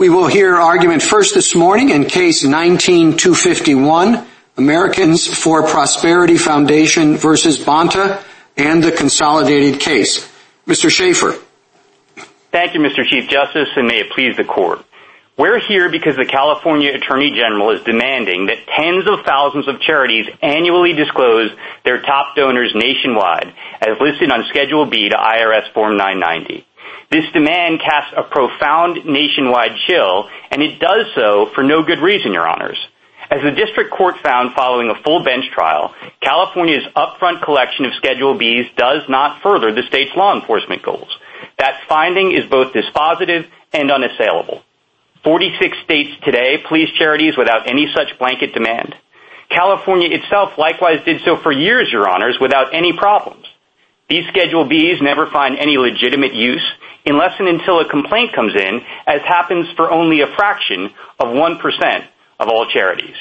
We will hear argument first this morning in Case 19-251, Americans for Prosperity Foundation versus Bonta and the consolidated case. Mr. Shaffer. Thank you, Mr. Chief Justice, and may it please the Court. We're here because the California Attorney General is demanding that tens of thousands of charities annually disclose their top donors nationwide, as listed on Schedule B to IRS Form 990. This demand casts a profound nationwide chill, and it does so for no good reason, Your Honors. As the District Court found following a full bench trial, California's upfront collection of Schedule Bs does not further the state's law enforcement goals. That finding is both dispositive and unassailable. Forty-six states today police charities without any such blanket demand. California itself likewise did so for years, Your Honors, without any problems. These Schedule Bs never find any legitimate use unless and until a complaint comes in, as happens for only a fraction of 1% of all charities.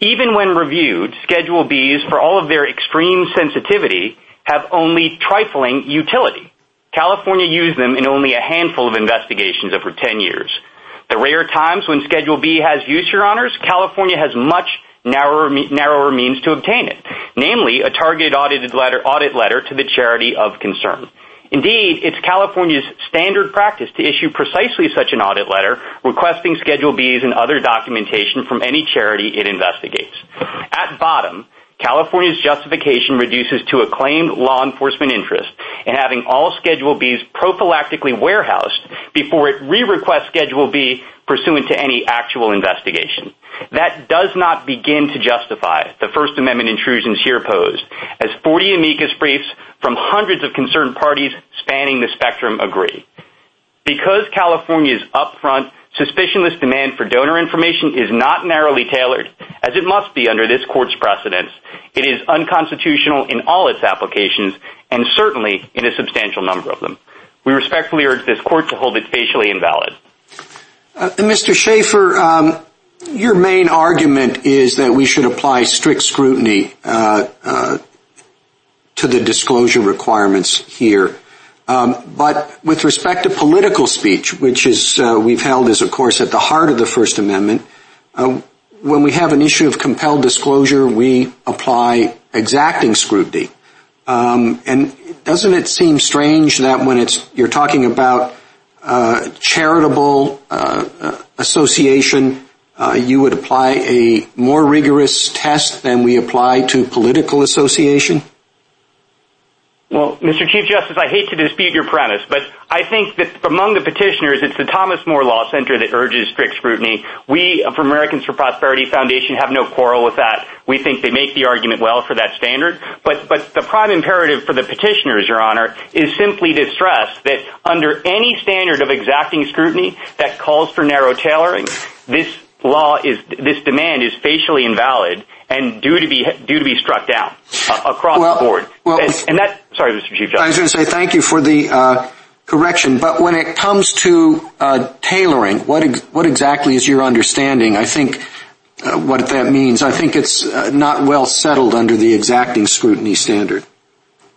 Even when reviewed, Schedule Bs, for all of their extreme sensitivity, have only trifling utility. California used them in only a handful of investigations over 10 years. The rare times when Schedule B has use, Your Honors, California has much narrower means to obtain it, namely a targeted audit letter to the charity of concern. Indeed, it's California's standard practice to issue precisely such an audit letter requesting Schedule Bs and other documentation from any charity it investigates. At bottom, California's justification reduces to a claimed law enforcement interest in having all Schedule Bs prophylactically warehoused before it re-requests Schedule B pursuant to any actual investigation. That does not begin to justify the First Amendment intrusions here posed, as 40 amicus briefs from hundreds of concerned parties spanning the spectrum agree. Because California's upfront, suspicionless demand for donor information is not narrowly tailored, as it must be under this Court's precedents, it is unconstitutional in all its applications, and certainly in a substantial number of them. We respectfully urge this Court to hold it facially invalid. Uh, Mr. Shaffer, um, your main argument is that we should apply strict scrutiny uh, uh, to the disclosure requirements here. Um, but with respect to political speech, which is uh, we've held is, of course, at the heart of the First Amendment, uh, when we have an issue of compelled disclosure, we apply exacting scrutiny. Um, and doesn't it seem strange that when it's you're talking about uh, charitable association, you would apply a more rigorous test than we apply to political association? Well, Mr. Chief Justice, I hate to dispute your premise, but I think that among the petitioners, it's the Thomas More Law Center that urges strict scrutiny. We, from Americans for Prosperity Foundation, have no quarrel with that. We think they make the argument well for that standard. But but the prime imperative for the petitioners, Your Honor, is simply to stress that under any standard of exacting scrutiny that calls for narrow tailoring, this demand is facially invalid and due to be due to be struck down uh, across the board. And that, sorry, Mr. Chief Justice. I was going to say thank you for the uh, correction. But when it comes to uh, tailoring, what exactly is your understanding? I think what that means, I think it's not well settled under the exacting scrutiny standard.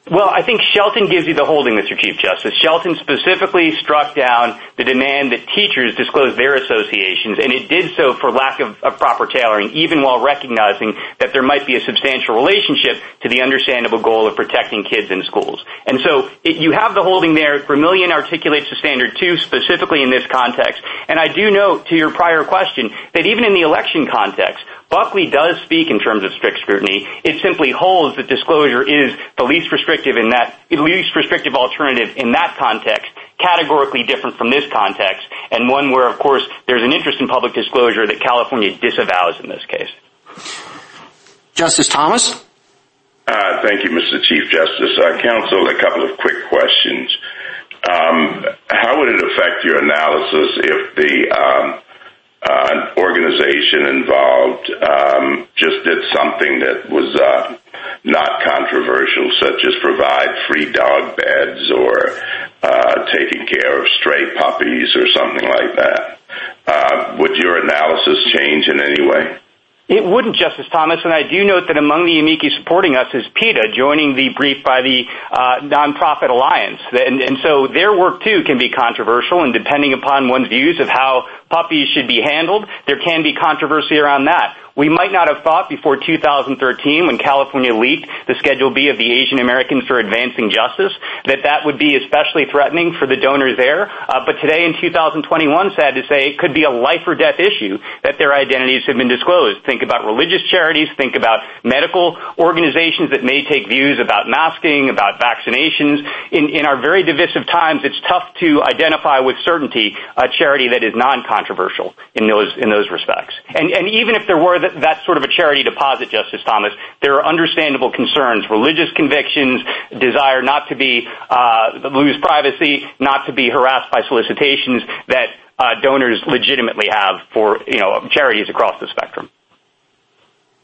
Well, I think Shelton gives you the holding, Mr. Chief Justice. Shelton specifically struck down the demand that teachers disclose their associations, and it did so for lack of proper tailoring, even while recognizing that there might be a substantial relationship to the understandable goal of protecting kids in schools. And so you have the holding there. Vermillion articulates the standard, too, specifically in this context. And I do note, to your prior question, that even in the election context, Buckley does speak in terms of strict scrutiny. It simply holds that disclosure is the least restrictive alternative in that context, categorically different from this context, and one where, of course, there's an interest in public disclosure that California disavows in this case. Justice Thomas? Uh, thank you, Mr. Chief Justice. Uh, counsel, a couple of quick questions. Um, how would it affect your analysis if the um, organization involved just did something that was uh not controversial, such as provide free dog beds or uh taking care of stray puppies or something like that? Uh would your analysis change in any way? It wouldn't, Justice Thomas, and I do note that among the amici supporting us is PETA, joining the brief by the uh Nonprofit Alliance. And so their work, too, can be controversial, and depending upon one's views of how puppies should be handled, there can be controversy around that. We might not have thought before 2013 when California leaked the Schedule B of the Asian Americans for Advancing Justice that that would be especially threatening for the donors there. Uh, but today in 2021, sad to say, it could be a life or death issue that their identities have been disclosed. Think about religious charities. Think about medical organizations that may take views about masking, about vaccinations. In our very divisive times, it's tough to identify with certainty a charity that is non-controversial in those in those respects. And even if there were that sort of a charity deposit, Justice Thomas, there are understandable concerns, religious convictions, desire not to be uh lose privacy, not to be harassed by solicitations that uh donors legitimately have for you know, charities across the spectrum.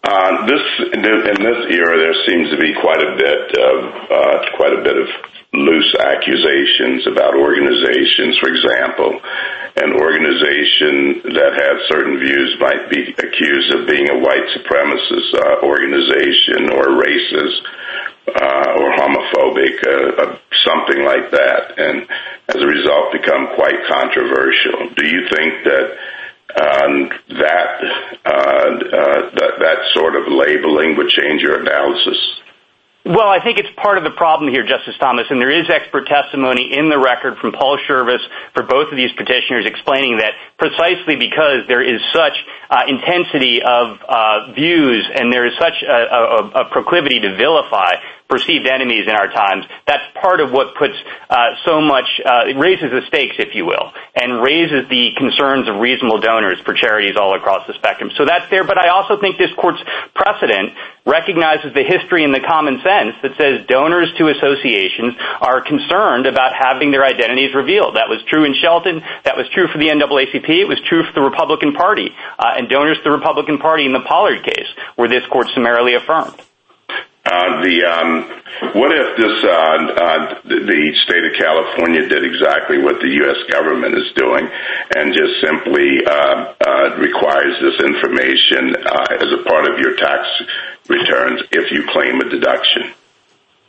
Uh, in this era, there seems to be uh, quite a bit of loose accusations about organizations. For example, an organization that has certain views might be accused of being a white supremacist uh, organization or racist or homophobic, something like that, and as a result become quite controversial. Do you think that Um, uh, uh, that that sort of labeling would change your analysis? Well, I think it's part of the problem here, Justice Thomas, and there is expert testimony in the record from Paul Schervish for both of these petitioners explaining that precisely because there is such uh, intensity of views and there is such a proclivity to vilify perceived enemies in our times, that's part of what puts so much, raises the stakes, if you will, and raises the concerns of reasonable donors for charities all across the spectrum. So that's there, but I also think this court's precedent recognizes the history and the common sense that says donors to associations are concerned about having their identities revealed. That was true in Shelton. That was true for the NAACP. It was true for the Republican Party uh, and donors to the Republican Party in the Pollard case where this court summarily affirmed. What if this uh uh the state of California did exactly what the U.S. government is doing and just simply uh uh requires this information as a part of your tax returns if you claim a deduction?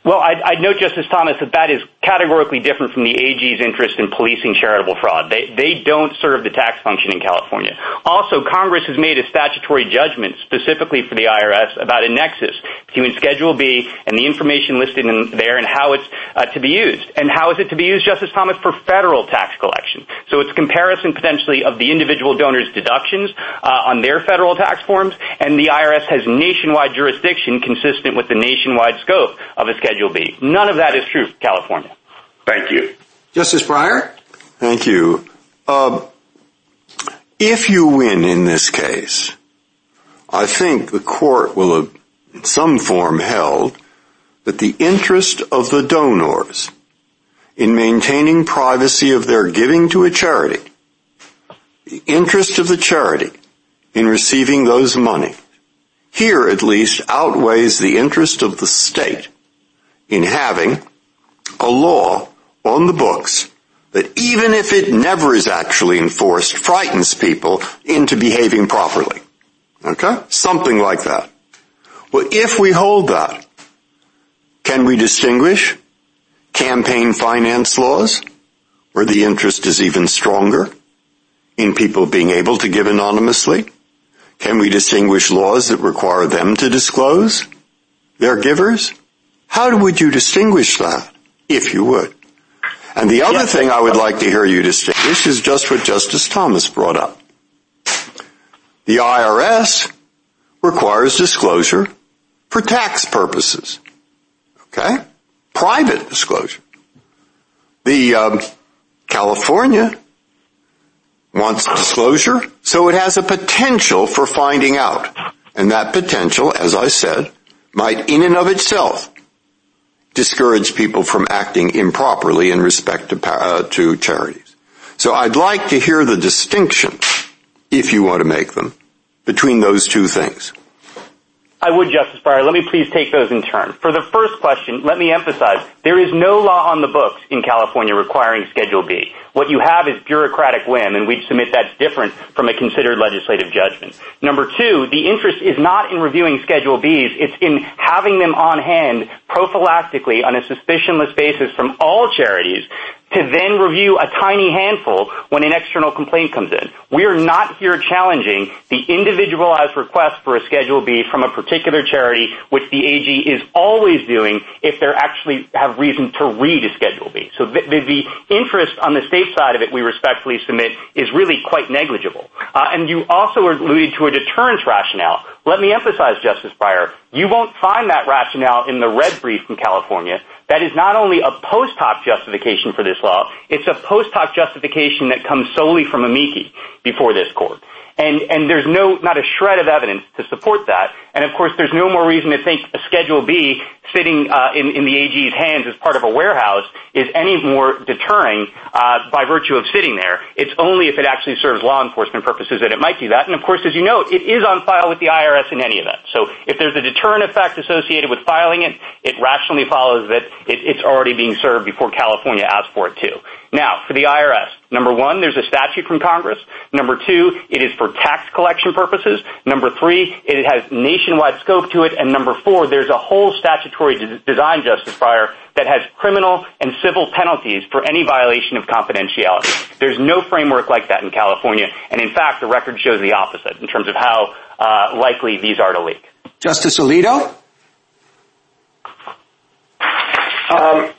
Well, I'd note, Justice Thomas, that that is categorically different from the AG's interest in policing charitable fraud. They don't serve the tax function in California. Also, Congress has made a statutory judgment specifically for the IRS about a nexus between Schedule B and the information listed in there and how it's uh, to be used. And how is it to be used, Justice Thomas, for federal tax collection? So it's comparison potentially of the individual donor's deductions uh, on their federal tax forms and the IRS has nationwide jurisdiction consistent with the nationwide scope of a Schedule B. None of that is true for California. Thank you. Justice Breyer? Thank you. Um, if you win in this case, I think the court will have in some form held that the interest of the donors in maintaining privacy of their giving to a charity, the interest of the charity in receiving those money, here at least outweighs the interest of the state in having a law on the books that even if it never is actually enforced, frightens people into behaving properly. Okay? Something like that. Well, if we hold that, can we distinguish campaign finance laws where the interest is even stronger in people being able to give anonymously? Can we distinguish laws that require them to disclose their givers? How would you distinguish that, if you would? And the other thing I would like to hear you distinguish is just what Justice Thomas brought up. The IRS requires disclosure for tax purposes. Okay? Private disclosure. The um, California wants disclosure, so it has a potential for finding out. And that potential, as I said, might in and of itself discourage people from acting improperly in respect to uh, to charities. So I'd like to hear the distinction, if you want to make them, between those two things. I would, Justice Breyer. Let me please take those in turn. For the first question, let me emphasize, there is no law on the books in California requiring Schedule B. What you have is bureaucratic whim, and we'd submit that's different from a considered legislative judgment. Number two, the interest is not in reviewing Schedule Bs. It's in having them on hand prophylactically on a suspicionless basis from all charities to then review a tiny handful when an external complaint comes in. We are not here challenging the individualized request for a Schedule B from a particular charity, which the AG is always doing if they actually have reason to read a Schedule B. So the interest on the state side of it, we respectfully submit, is really quite negligible. Uh, and you also alluded to a deterrence rationale. Let me emphasize, Justice Breyer, you won't find that rationale in the red brief from California. That is not only a post hoc justification for this law, it's a post hoc justification that comes solely from amici before this court. And and there's no not a shred of evidence to support that. And, of course, there's no more reason to think a Schedule B sitting uh, in the AG's hands as part of a warehouse is any more deterring uh, by virtue of sitting there. It's only if it actually serves law enforcement purposes that it might do that. And, of course, as you know, it is on file with the IRS in any event. So if there's a deterrent effect associated with filing it, it rationally follows that it's already being served before California asks for it to. Now, for the IRS, number one, there's a statute from Congress. Number two, it is for tax collection purposes. Number three, it has nationwide scope to it. And, number four, there's a whole statutory design, Justice Breyer, that has criminal and civil penalties for any violation of confidentiality. There's no framework like that in California. And, in fact, the record shows the opposite in terms of how uh, likely these are to leak. Justice Alito? Um,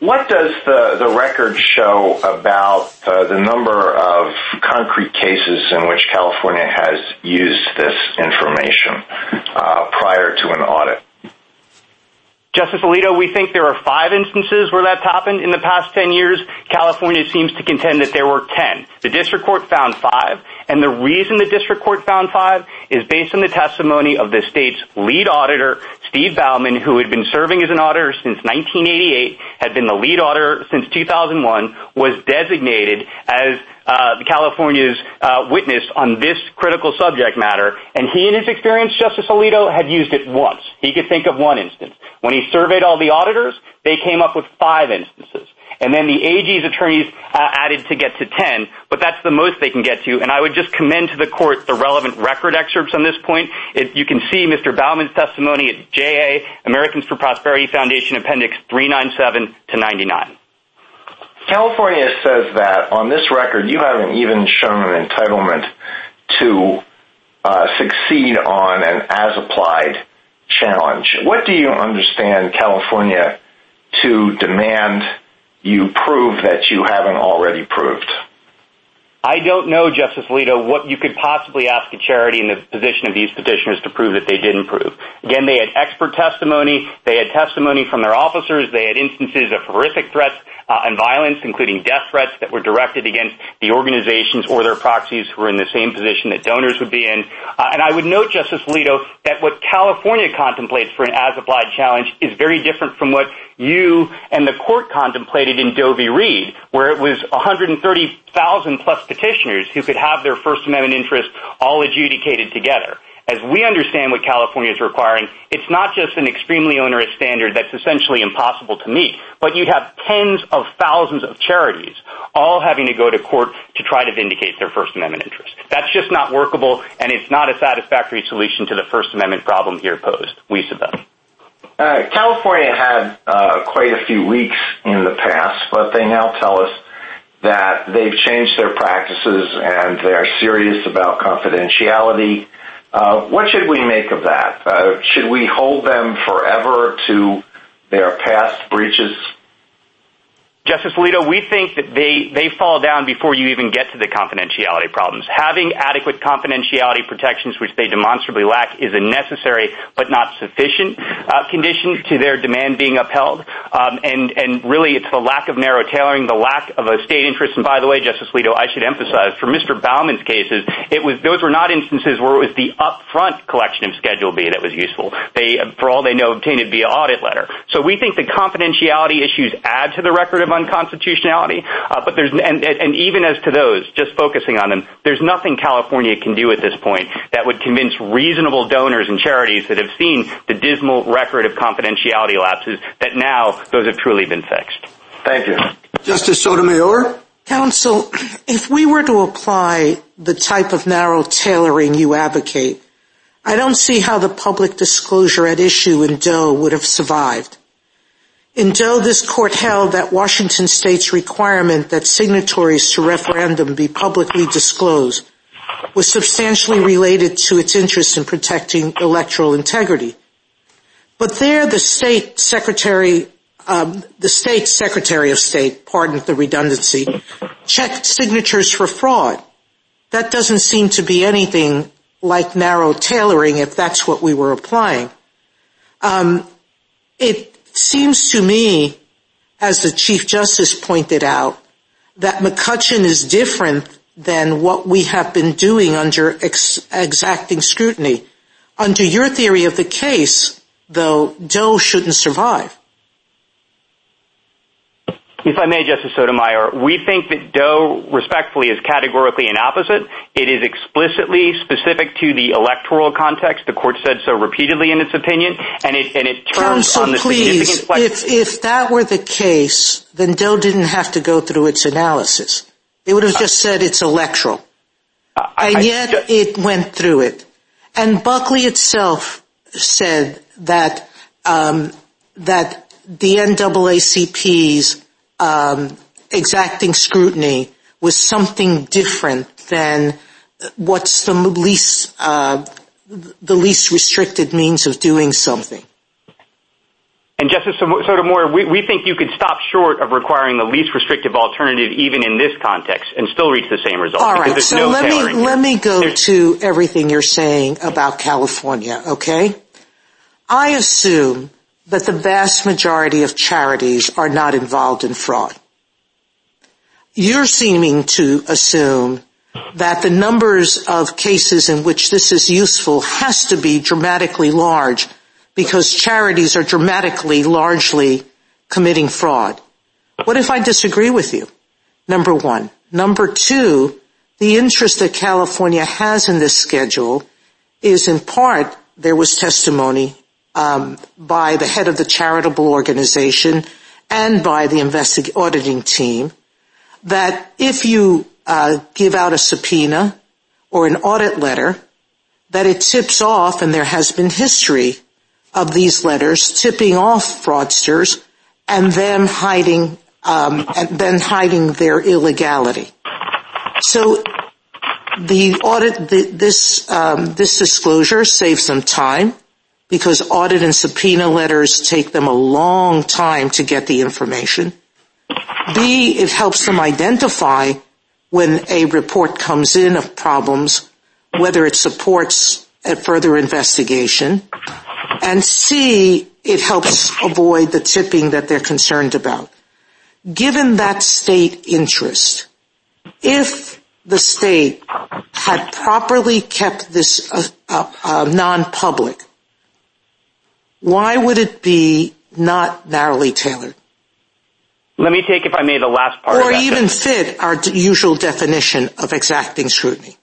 what does the record show about uh, the number of concrete cases in which California has used this information uh, prior to an audit? Justice Alito, we think there are five instances where that's happened in the past ten years. California seems to contend that there were ten. The district court found five. And the reason the district court found five is based on the testimony of the state's lead auditor, Steve Baumann, who had been serving as an auditor since 1988, had been the lead auditor since 2001, was designated as uh, California's uh, witness on this critical subject matter. And he, in his experience, Justice Alito, had used it once. He could think of one instance. When he surveyed all the auditors, they came up with five instances. And then the AG's attorneys uh, added to get to ten. But that's the most they can get to. And I would just commend to the court the relevant record excerpts on this point. You can see Mr. Bauman's testimony at JA, Americans for Prosperity Foundation, Appendix 397 to 99. California says that on this record, you haven't even shown an entitlement to uh, succeed on an as-applied challenge. What do you understand, California, to demand you prove that you haven't already proved? I don't know, Justice Alito, what you could possibly ask a charity in the position of these petitioners to prove that they didn't prove. Again, they had expert testimony. They had testimony from their officers. They had instances of horrific threats uh, and violence, including death threats that were directed against the organizations or their proxies who were in the same position that donors would be in. Uh, and I would note, Justice Alito, that what California contemplates for an as-applied challenge is very different from what you and the court contemplated in Doe v. Reed, where it was 130,000-plus petitioners who could have their First Amendment interests all adjudicated together. As we understand what California is requiring, it's not just an extremely onerous standard that's essentially impossible to meet, but you'd have tens of thousands of charities all having to go to court to try to vindicate their First Amendment interests. That's just not workable, and it's not a satisfactory solution to the First Amendment problem here posed. We submit. Uh, California had uh, quite a few leaks in the past, but they now tell us that they've changed their practices and they're serious about confidentiality. Uh what should we make of that? Should we hold them forever to their past breaches? Justice Alito, we think that they fall down before you even get to the confidentiality problems. Having adequate confidentiality protections, which they demonstrably lack, is a necessary but not sufficient uh, condition to their demand being upheld. Um, and and really, it's the lack of narrow tailoring, the lack of a state interest. And by the way, Justice Alito, I should emphasize, for Mr. Bauman's cases, it was those were not instances where it was the upfront collection of Schedule B that was useful. They, for all they know, obtained it via audit letter. So we think the confidentiality issues add to the record of unconstitutionality. Uh, but there's and even as to those, just focusing on them, there's nothing California can do at this point that would convince reasonable donors and charities that have seen the dismal record of confidentiality lapses that now those have truly been fixed. Thank you. Justice Sotomayor? Counsel, if we were to apply the type of narrow tailoring you advocate, I don't see how the public disclosure at issue in Doe would have survived. In Doe, this court held that Washington State's requirement that signatories to referendum be publicly disclosed was substantially related to its interest in protecting electoral integrity. But there, the state secretary, um, the state secretary of state, pardon the redundancy, checked signatures for fraud. That doesn't seem to be anything like narrow tailoring if that's what we were applying. Um, it seems to me, as the Chief Justice pointed out, that McCutcheon is different than what we have been doing under ex- exacting scrutiny. Under your theory of the case, though, Doe shouldn't survive. If I may, Justice Sotomayor, we think that Doe respectfully is categorically inapposite. It is explicitly specific to the electoral context. The court said so repeatedly in its opinion, and it, and it turns on the please, significant... If, if that were the case, then Doe didn't have to go through its analysis. It would have just said it's electoral. And yet it went through it. And Buckley itself said that um, that the NAACP's exacting scrutiny was something different than what's the least uh, the least restricted means of doing something. And Justice Sotomayor, we, we think you could stop short of requiring the least restrictive alternative even in this context and still reach the same result. All right, so let me let me go to everything you're saying about California, okay? I assume that the vast majority of charities are not involved in fraud. You're seeming to assume that the numbers of cases in which this is useful has to be dramatically large because charities are dramatically largely committing fraud. What if I disagree with you? Number one. Number two, the interest that California has in this schedule is in part, there was testimony by the head of the charitable organization and by the auditing team that if you uh, give out a subpoena or an audit letter, that it tips off, and there has been history of these letters tipping off fraudsters and them hiding um, and then hiding their illegality. So the audit, the, this um, this disclosure saves them time because audit and subpoena letters take them a long time to get the information. B, it helps them identify when a report comes in of problems, whether it supports a further investigation. And C, it helps avoid the tipping that they're concerned about. Given that state interest, if the state had properly kept this uh, uh, uh, non-public, why would it be not narrowly tailored? Let me take, if I may, the last part. Or even fit our usual definition of exacting scrutiny.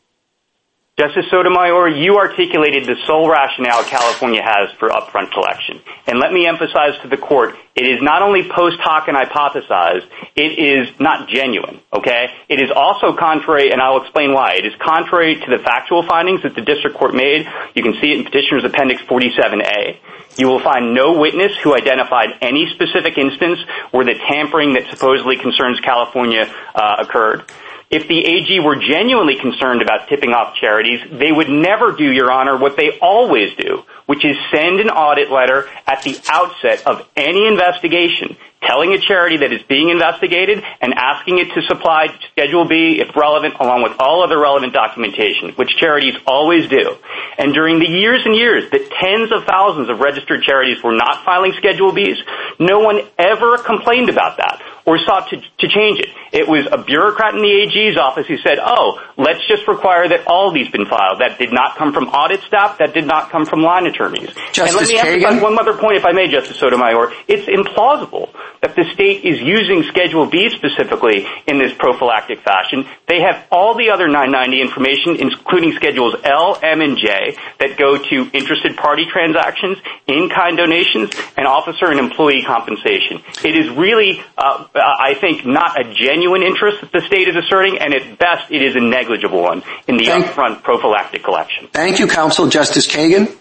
Justice Sotomayor, you articulated the sole rationale California has for upfront collection. And let me emphasize to the court, it is not only post hoc and hypothesized, it is not genuine, okay? It is also contrary, and I'll explain why. It is contrary to the factual findings that the district court made. You can see it in Petitioner's Appendix 47A. You will find no witness who identified any specific instance where the tampering that supposedly concerns California uh, occurred. If the AG were genuinely concerned about tipping off charities, they would never do, Your Honor, what they always do, which is send an audit letter at the outset of any investigation telling a charity that is being investigated and asking it to supply Schedule B, if relevant, along with all other relevant documentation, which charities always do. And during the years and years that tens of thousands of registered charities were not filing Schedule Bs, no one ever complained about that or sought to, to change it. It was a bureaucrat in the AG's office who said, oh, let's just require that all these been filed. That did not come from audit staff. That did not come from line attorneys. Justice and let me Kagan? emphasize one other point, if I may, Justice Sotomayor. It's implausible that the state is using Schedule B specifically in this prophylactic fashion. They have all the other 990 information, including Schedules L, M, and J, that go to interested party transactions, in-kind donations, and officer and employee compensation. It is really, uh, I think, not a genuine interest that the state is asserting, and at best it is a negligible one in the Thank upfront prophylactic collection. Thank you, Counsel. Justice Kagan?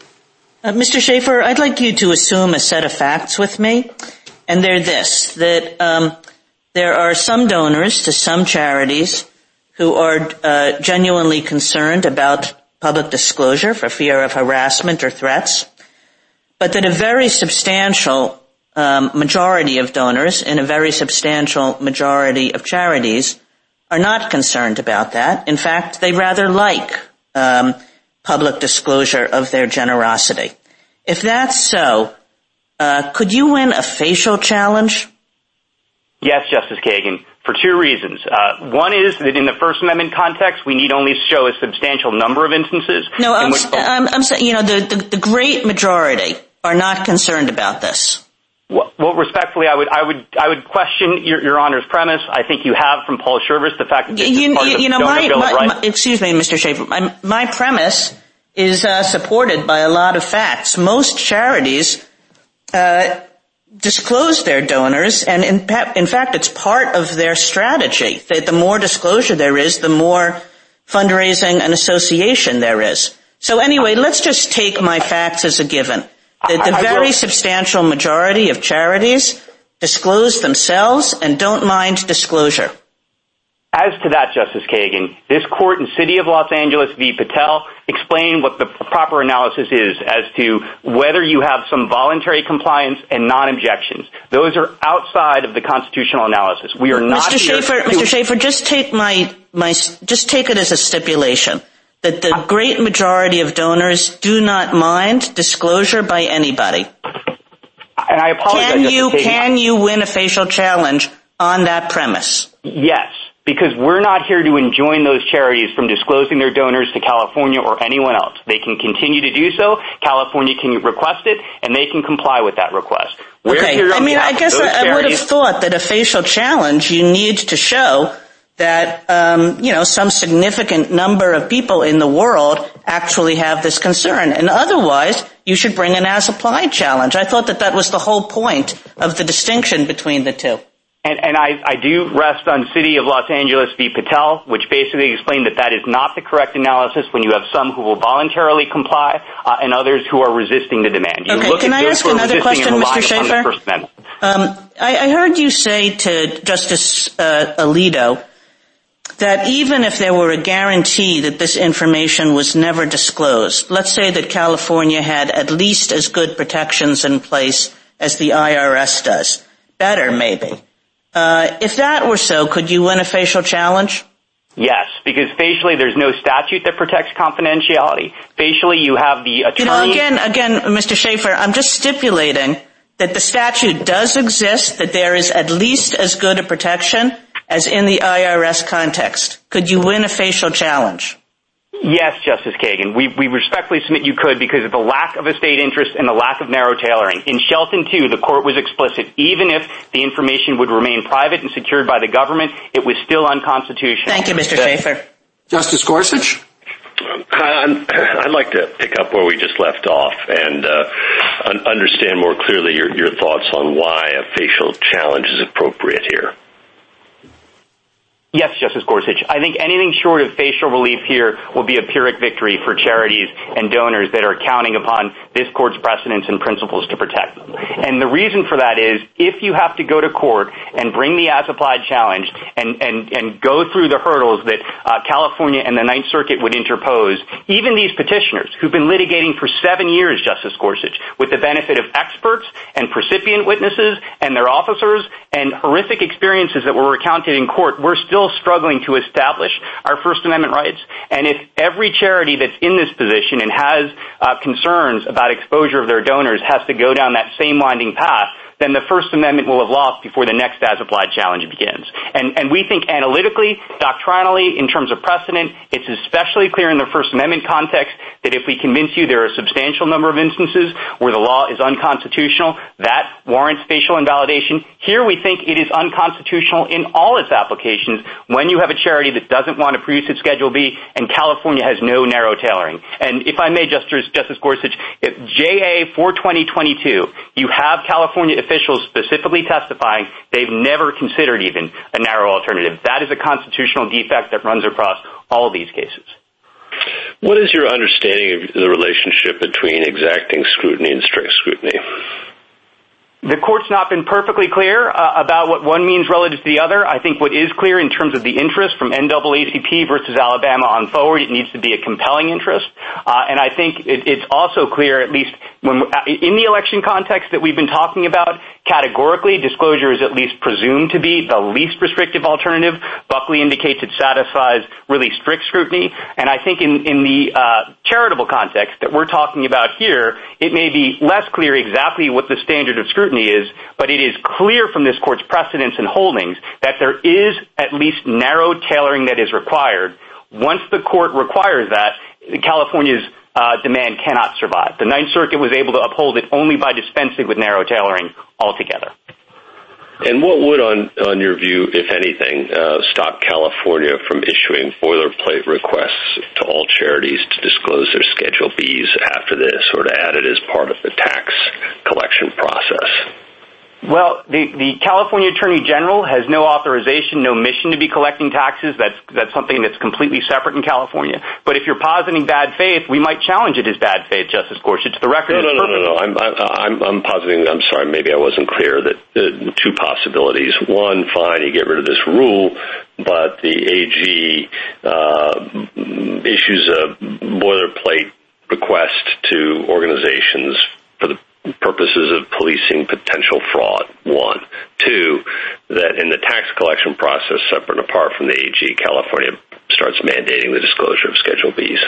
Uh, Mr. Shaffer, I'd like you to assume a set of facts with me. And they're this, that um, there are some donors to some charities who are uh, genuinely concerned about public disclosure for fear of harassment or threats, but that a very substantial um, majority of donors and a very substantial majority of charities are not concerned about that. In fact, they rather like um, public disclosure of their generosity. If that's so, Uh, could you win a facial challenge? Yes, Justice Kagan, for two reasons. Uh, one is that in the First Amendment context, we need only show a substantial number of instances. No, I'm saying, you know, the great majority are not concerned about this. Well, respectfully, I would question Your Honor's premise. I think you have from Paul Schervish the fact that this is part of the donor bill of rights. Excuse me, Mr. Shaffer. My premise is uh, supported by a lot of facts. Most charities Uh, disclose their donors, and in fact, it's part of their strategy. That the more disclosure there is, the more fundraising and association there is. So anyway, let's just take my facts as a given. That the very substantial majority of charities disclose themselves and don't mind disclosure. As to that, Justice Kagan, this court in City of Los Angeles v. Patel explained what the proper analysis is as to whether you have some voluntary compliance and non-objections. Those are outside of the constitutional analysis. We are not here to- Mr. Shaffer, just take it as a stipulation that the great majority of donors do not mind disclosure by anybody. And I apologize. Can you win a facial challenge on that premise? Yes, because we're not here to enjoin those charities from disclosing their donors to California or anyone else. They can continue to do so. California can request it, and they can comply with that request. Okay. I mean, I guess I would have thought that a facial challenge, you need to show that um, you know, some significant number of people in the world actually have this concern. And otherwise, you should bring an as-applied challenge. I thought that that was the whole point of the distinction between the two. And I do rest on City of Los Angeles v. Patel, which basically explained that that is not the correct analysis when you have some who will voluntarily comply uh, and others who are resisting the demand. Okay, can I ask another question, Mr. Shaffer? Um, I heard you say to Justice uh, Alito that even if there were a guarantee that this information was never disclosed, let's say that California had at least as good protections in place as the IRS does, better maybe. Uh, if that were so, could you win a facial challenge? Yes, because facially, there's no statute that protects confidentiality. Facially, you have the attorney- Again, Mr. Shaffer, I'm just stipulating that the statute does exist, that there is at least as good a protection as in the IRS context. Could you win a facial challenge? Yes, Justice Kagan. We respectfully submit you could because of the lack of a state interest and the lack of narrow tailoring. In Shelton 2, the court was explicit. Even if the information would remain private and secured by the government, it was still unconstitutional. Thank you, Mr. Shaffer. Justice Gorsuch? I'd like to pick up where we just left off and uh, understand more clearly your thoughts on why a facial challenge is appropriate here. Yes, Justice Gorsuch. I think anything short of facial relief here will be a pyrrhic victory for charities and donors that are counting upon this court's precedents and principles to protect them. And the reason for that is, if you have to go to court and bring the as-applied challenge and go through the hurdles that uh, California and the Ninth Circuit would interpose, even these petitioners who've been litigating for seven years, Justice Gorsuch, with the benefit of experts and percipient witnesses and their officers and horrific experiences that were recounted in court, we're still struggling to establish our First Amendment rights. And if every charity that's in this position and has uh, concerns about exposure of their donors has to go down that same winding path, then the First Amendment will have lost before the next as-applied challenge begins. And we think analytically, doctrinally, in terms of precedent, it's especially clear in the First Amendment context that if we convince you there are a substantial number of instances where the law is unconstitutional, that warrants facial invalidation. Here we think it is unconstitutional in all its applications when you have a charity that doesn't want to produce its Schedule B and California has no narrow tailoring. And if I may, Justice Gorsuch, JA 42022, you have California officials specifically testifying they've never considered even a narrow alternative. That is a constitutional defect that runs across all these cases. What is your understanding of the relationship between exacting scrutiny and strict scrutiny? The court's not been perfectly clear uh, about what one means relative to the other. I think what is clear in terms of the interest from NAACP versus Alabama on forward, it needs to be a compelling interest. Uh, and I think it's also clear, at least uh, in the election context that we've been talking about, categorically, disclosure is at least presumed to be the least restrictive alternative. Buckley indicates it satisfies really strict scrutiny. And I think in the charitable context that we're talking about here, it may be less clear exactly what the standard of scrutiny is, but it is clear from this court's precedents and holdings that there is at least narrow tailoring that is required. Once the court requires that, California's uh, demand cannot survive. The Ninth Circuit was able to uphold it only by dispensing with narrow tailoring altogether. And what would, on your view, if anything, uh, stop California from issuing boilerplate requests to all charities to disclose their Schedule Bs after this or to add it as part of the tax collection process? Well, the California Attorney General has no authorization, no mission to be collecting taxes. That's something that's completely separate in California. But if you're positing bad faith, we might challenge it as bad faith, Justice Gorsuch. No, no, no. no. I'm positing, I'm sorry, maybe I wasn't clear, that two possibilities. One, fine, you get rid of this rule, but the AG uh, issues a boilerplate request to organizations for the purposes of policing potential fraud, one. Two, that in the tax collection process, separate and apart from the AG, California starts mandating the disclosure of Schedule Bs.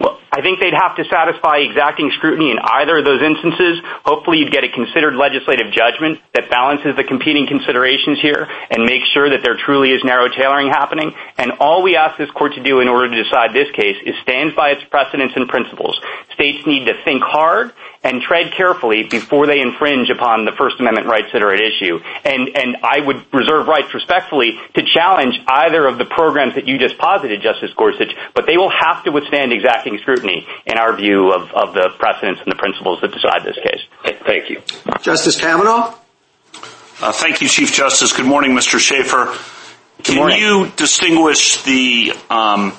Well, I think they'd have to satisfy exacting scrutiny in either of those instances. Hopefully you'd get a considered legislative judgment that balances the competing considerations here and makes sure that there truly is narrow tailoring happening. And all we ask this court to do in order to decide this case is stand by its precedents and principles. States need to think hard and tread carefully before they infringe upon the First Amendment rights that are at issue. And I would reserve rights respectfully to challenge either of the programs that you just posited, Justice Gorsuch, but they will have to withstand exacting scrutiny in our view of the precedents and the principles that decide this case. Thank you. Justice Kavanaugh? Uh, thank you, Chief Justice. Good morning, Mr. Shaffer. Can you distinguish um,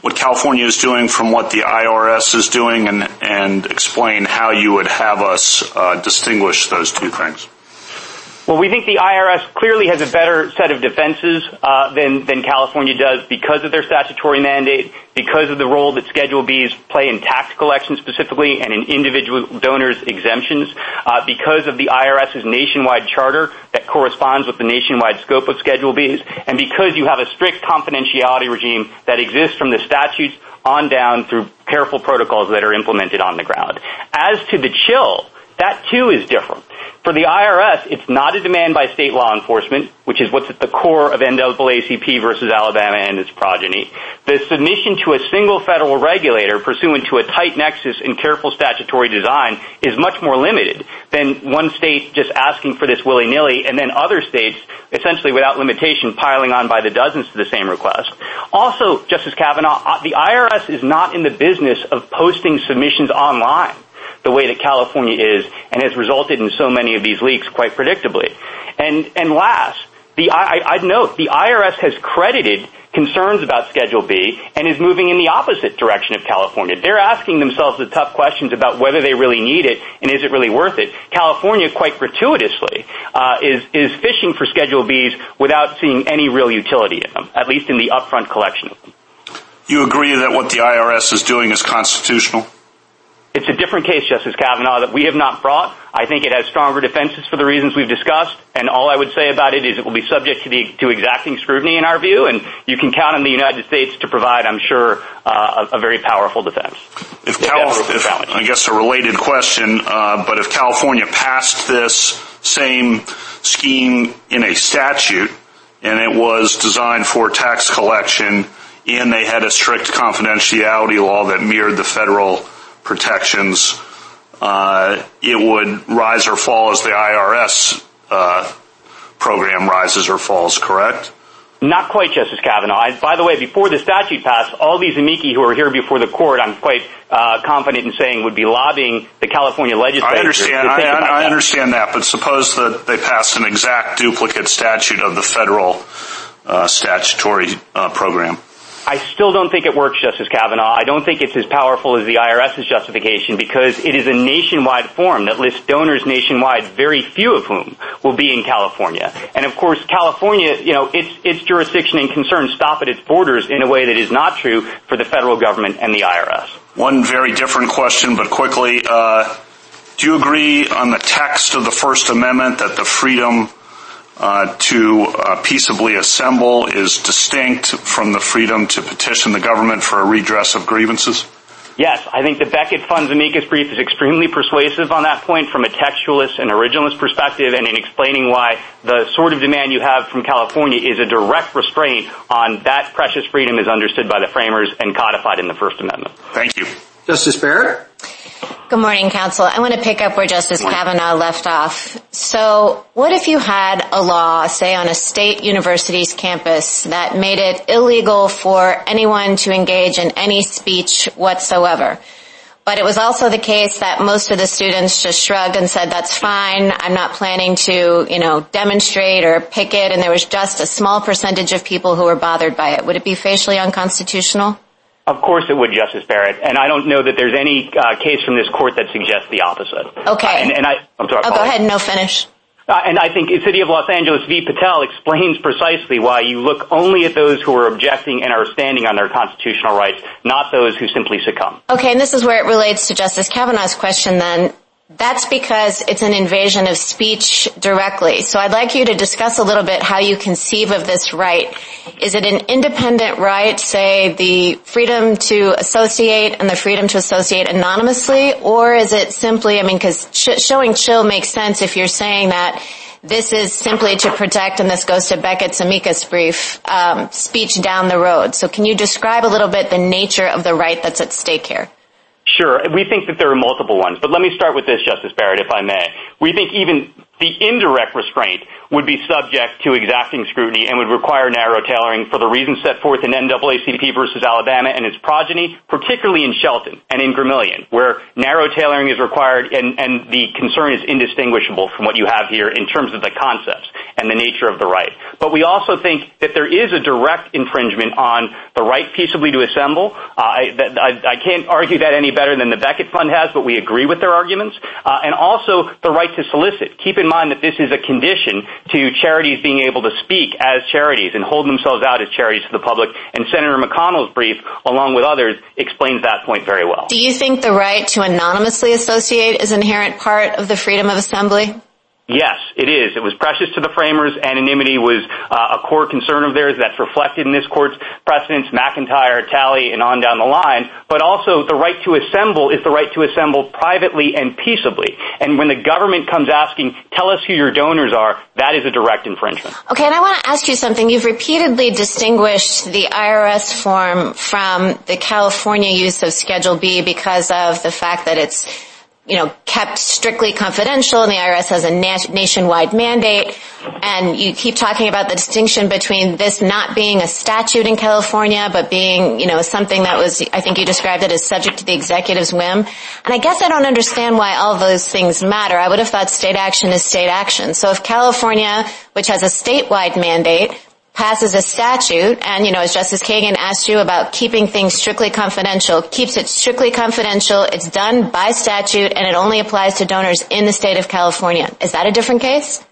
what California is doing from what the IRS is doing and explain how you would have us uh, distinguish those two things? Well, we think the IRS clearly has a better set of defenses uh than California does because of their statutory mandate, because of the role that Schedule Bs play in tax collection specifically and in individual donors' exemptions, because of the IRS's nationwide charter that corresponds with the nationwide scope of Schedule Bs, and because you have a strict confidentiality regime that exists from the statutes on down through careful protocols that are implemented on the ground. As to the chill, that too is different. For the IRS, it's not a demand by state law enforcement, which is what's at the core of NAACP versus Alabama and its progeny. The submission to a single federal regulator pursuant to a tight nexus and careful statutory design is much more limited than one state just asking for this willy-nilly and then other states essentially without limitation piling on by the dozens to the same request. Also, Justice Kavanaugh, uh, the IRS is not in the business of posting submissions online the way that California is and has resulted in so many of these leaks quite predictably. And last, I'd note the IRS has credited concerns about Schedule B and is moving in the opposite direction of California. They're asking themselves the tough questions about whether they really need it and is it really worth it. California, quite gratuitously, uh, is fishing for Schedule Bs without seeing any real utility in them, at least in the upfront collection. You agree that what the IRS is doing is constitutional? It's a different case, Justice Kavanaugh, that we have not brought. I think it has stronger defenses for the reasons we've discussed, and all I would say about it is it will be subject to exacting scrutiny in our view, and you can count on the United States to provide, I'm sure, uh, a very powerful defense. I guess a related question, uh, but if California passed this same scheme in a statute and it was designed for tax collection and they had a strict confidentiality law that mirrored the federal protections, uh, it would rise or fall as the IRS uh, program rises or falls, correct? Not quite, Justice Kavanaugh. By the way, before the statute passed, all these amici who are here before the court, I'm quite uh, confident in saying, would be lobbying the California legislature. I understand that, but suppose that they passed an exact duplicate statute of the federal statutory program. I still don't think it works, Justice Kavanaugh. I don't think it's as powerful as the IRS's justification because it is a nationwide form that lists donors nationwide, very few of whom will be in California. And of course, California, you know, its jurisdiction and concerns stop at its borders in a way that is not true for the federal government and the IRS. One very different question, but quickly, uh, do you agree on the text of the First Amendment that the freedom Uh, to uh, peaceably assemble is distinct from the freedom to petition the government for a redress of grievances? Yes, I think the Becket Fund's amicus brief is extremely persuasive on that point from a textualist and originalist perspective and in explaining why the sort of demand you have from California is a direct restraint on that precious freedom as understood by the framers and codified in the First Amendment. Thank you. Justice Barrett? Good morning, counsel. I want to pick up where Justice Kavanaugh left off. So what if you had a law, say on a state university's campus, that made it illegal for anyone to engage in any speech whatsoever? But it was also the case that most of the students just shrugged and said, that's fine, I'm not planning to, you know, demonstrate or picket, and there was just a small percentage of people who were bothered by it. Would it be facially unconstitutional? Of course it would, Justice Barrett. And I don't know that there's any uh, case from this court that suggests the opposite. Okay. And I'm sorry. Oh, go ahead, no finish. Uh, and I think city of Los Angeles v. Patel explains precisely why you look only at those who are objecting and are standing on their constitutional rights, not those who simply succumb. Okay, and this is where it relates to Justice Kavanaugh's question then. That's because it's an invasion of speech directly. So I'd like you to discuss a little bit how you conceive of this right. Is it an independent right, say the freedom to associate and the freedom to associate anonymously, or is it simply, I mean, because showing chill makes sense if you're saying that this is simply to protect, and this goes to Becket's amicus brief, um, speech down the road. So can you describe a little bit the nature of the right that's at stake here? Sure. We think that there are multiple ones. But let me start with this, Justice Barrett, if I may. We think even the indirect restraint would be subject to exacting scrutiny and would require narrow tailoring for the reasons set forth in NAACP v. Alabama and its progeny, particularly in Shelton and in Gremillion, where narrow tailoring is required and the concern is indistinguishable from what you have here in terms of the concepts and the nature of the right. But we also think that there is a direct infringement on the right peaceably to assemble. Uh, I can't argue that any better than the Becket Fund has, but we agree with their arguments. Uh, and also the right to solicit. Keep in mind that this is a condition to charities being able to speak as charities and hold themselves out as charities to the public. And Senator McConnell's brief, along with others, explains that point very well. Do you think the right to anonymously associate is inherent part of the freedom of assembly? Yes, it is. It was precious to the framers. Anonymity was uh, a core concern of theirs that's reflected in this court's precedents, McIntyre, Talley, and on down the line. But also the right to assemble is the right to assemble privately and peaceably. And when the government comes asking, tell us who your donors are, that is a direct infringement. Okay, and I want to ask you something. You've repeatedly distinguished the IRS form from the California use of Schedule B because of the fact that it's kept strictly confidential and the IRS has a nationwide mandate. And you keep talking about the distinction between this not being a statute in California, but being you know, something that was, I think you described it as subject to the executive's whim. And I guess I don't understand why all those things matter. I would have thought state action is state action. So if California, which has a statewide mandate, passes a statute, and you know, as Justice Kagan asked you about keeping things strictly confidential, keeps it strictly confidential, it's done by statute, and it only applies to donors in the state of California. Is that a different case?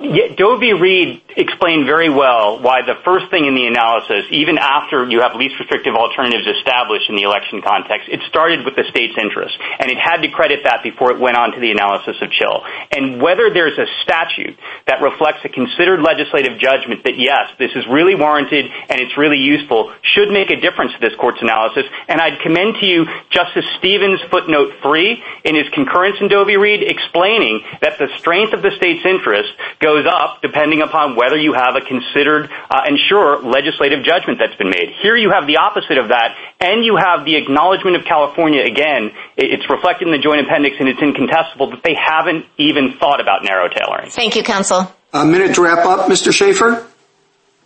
Doe v. Reed explained very well why the first thing in the analysis, even after you have least restrictive alternatives established in the election context, it started with the state's interest. And it had to credit that before it went on to the analysis of chill. And whether there's a statute that reflects a considered legislative judgment that, yes, this is really warranted and it's really useful, should make a difference to this court's analysis. And I'd commend to you Justice Stevens' footnote three in his concurrence in Doe v. Reed explaining that the strength of the state's interest goes up depending upon whether you have a considered uh, and sure legislative judgment that's been made. Here you have the opposite of that, and you have the acknowledgment of California again. It's reflected in the joint appendix, and it's incontestable that they haven't even thought about narrow tailoring. Thank you, counsel. A minute to wrap up, Mr. Shaffer.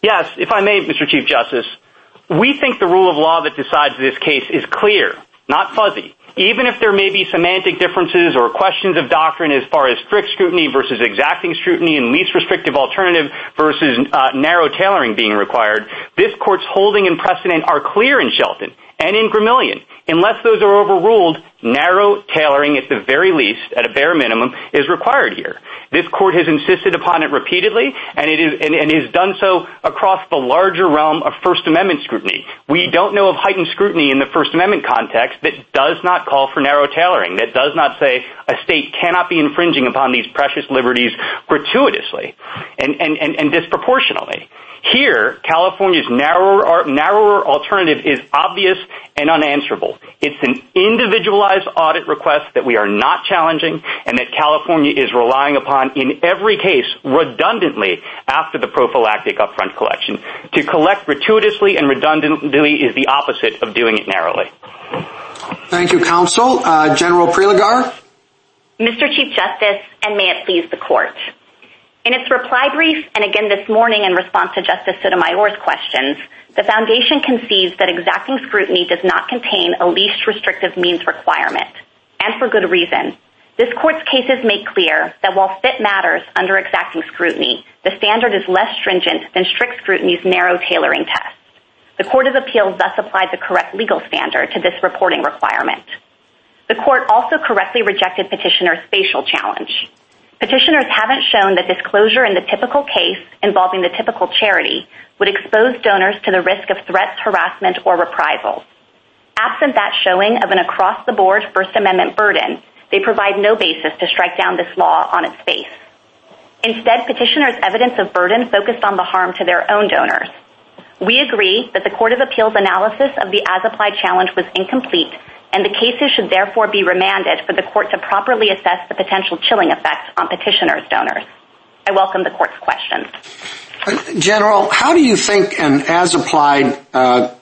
Yes, if I may, Mr. Chief Justice. We think the rule of law that decides this case is clear. not fuzzy. Even if there may be semantic differences or questions of doctrine as far as strict scrutiny versus exacting scrutiny and least restrictive alternative versus uh, narrow tailoring being required, this court's holding and precedent are clear in Shelton and in Gremillion. Unless those are overruled, narrow tailoring at the very least, at a bare minimum, is required here. This court has insisted upon it repeatedly and it has done so across the larger realm of First Amendment scrutiny. We don't know of heightened scrutiny in the First Amendment context that does not call for narrow tailoring, that does not say a state cannot be infringing upon these precious liberties gratuitously and disproportionately. Here, California's narrower, narrower alternative is obvious and unanswerable. It's an individualized audit request that we are not challenging and that California is relying upon in every case redundantly after the prophylactic upfront collection. To collect gratuitously and redundantly is the opposite of doing it narrowly. Thank you, counsel. Uh, General Prelogar? Mr. Chief Justice, and may it please the court. In its reply brief, and again this morning in response to Justice Sotomayor's questions, the foundation concedes that exacting scrutiny does not contain a least restrictive means requirement, and for good reason. This court's cases make clear that while fit matters under exacting scrutiny, the standard is less stringent than strict scrutiny's narrow tailoring test. The Court of Appeals thus applied the correct legal standard to this reporting requirement. The court also correctly rejected petitioner's facial challenge. Petitioners haven't shown that disclosure in the typical case involving the typical charity would expose donors to the risk of threats, harassment, or reprisals. Absent that showing of an across-the-board First Amendment burden, they provide no basis to strike down this law on its face. Instead, petitioners' evidence of burden focused on the harm to their own donors. We agree that the Court of Appeals' analysis of the as-applied challenge was incomplete, and the cases should therefore be remanded for the court to properly assess the potential chilling effects on petitioners' donors. I welcome the court's questions. General, how do you think an as-applied uh,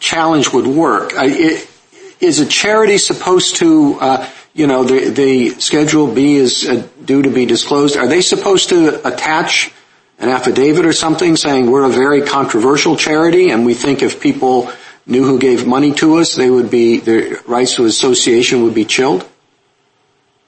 challenge would work? Is a charity supposed to, uh, you know, the Schedule B is uh, due to be disclosed, are they supposed to attach an affidavit or something saying we're a very controversial charity and we think if people knew who gave money to us, they would be, their rights to association would be chilled?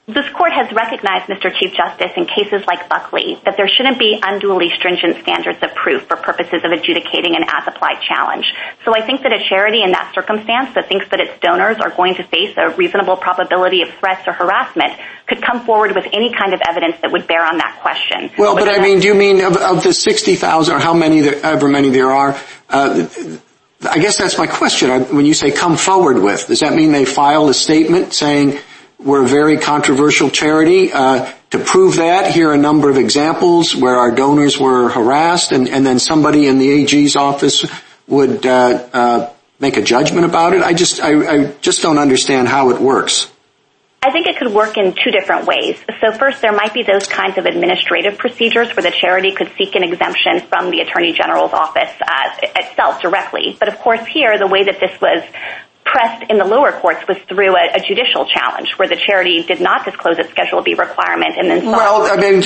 This court has recognized, Mr. Chief Justice, in cases like Buckley, that there shouldn't be unduly stringent standards of proof for purposes of adjudicating an as-applied challenge. So I think that a charity in that circumstance that thinks that its donors are going to face a reasonable probability of threats or harassment could come forward with any kind of evidence that would bear on that question. Well, but I mean, do you mean of the 60,000 or however many there are, uh, I guess that's my question. When you say come forward with, does that mean they file a statement saying we're a very controversial charity? Uh, to prove that, here are a number of examples where our donors were harassed and then somebody in the AG's office would uh, uh, make a judgment about it? I just, I, I just don't understand how it works. I think it could work in two different ways. So first, there might be those kinds of administrative procedures where the charity could seek an exemption from the Attorney General's office uh, itself directly. But of course here, the way that this was pressed in the lower courts was through a judicial challenge where the charity did not disclose its Schedule B requirement. And then Well, I mean,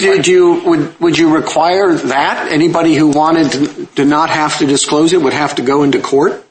would you require that? Anybody who wanted to not have to disclose it would have to go into court?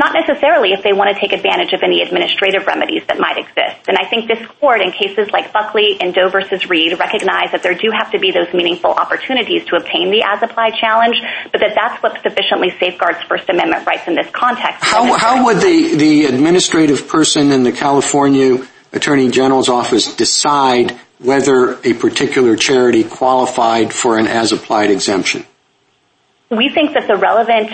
Not necessarily if they want to take advantage of any administrative remedies that might exist. And I think this court, in cases like Buckley and Doe v. Reed, recognize that there do have to be those meaningful opportunities to obtain the as-applied challenge, but that that's what sufficiently safeguards First Amendment rights in this context. How would the administrative person in the California Attorney General's office decide whether a particular charity qualified for an as-applied exemption? We think that the relevant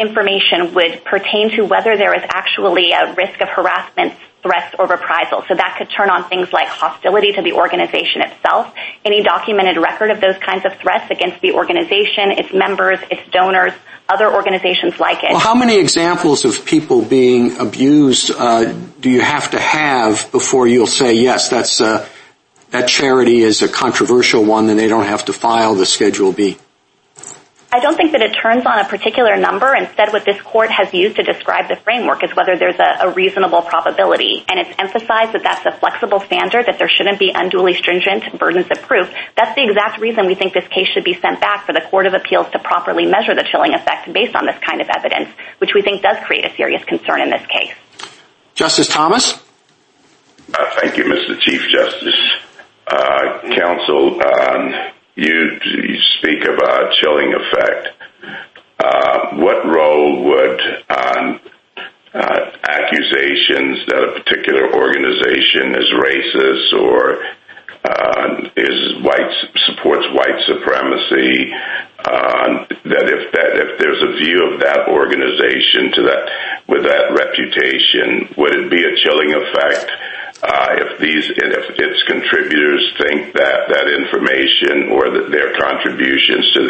information would pertain to whether there is actually a risk of harassment, threats, or reprisal. So that could turn on things like hostility to the organization itself, any documented record of those kinds of threats against the organization, its members, its donors, other organizations like it. Well, how many examples of people being abused do you have to have before you'll say, yes, that's, uh, that charity is a controversial one and they don't have to file the Schedule B? I don't think that it turns on a particular number. Instead, what this court has used to describe the framework is whether there's a reasonable probability. And it's emphasized that that's a flexible standard, that there shouldn't be unduly stringent burdens of proof. That's the exact reason we think this case should be sent back for the Court of Appeals to properly measure the chilling effect based on this kind of evidence, which we think does create a serious concern in this case. Justice Thomas? Uh, thank you, Mr. Chief Justice. Uh, Counsel, um, you speak of a chilling effect. Uh, what role would um, uh, accusations that a particular organization is racist or uh, supports white supremacy, that if there's a view of that organization with that reputation, would it be a chilling effect Uh, if these, if its contributors think that that information or their contributions to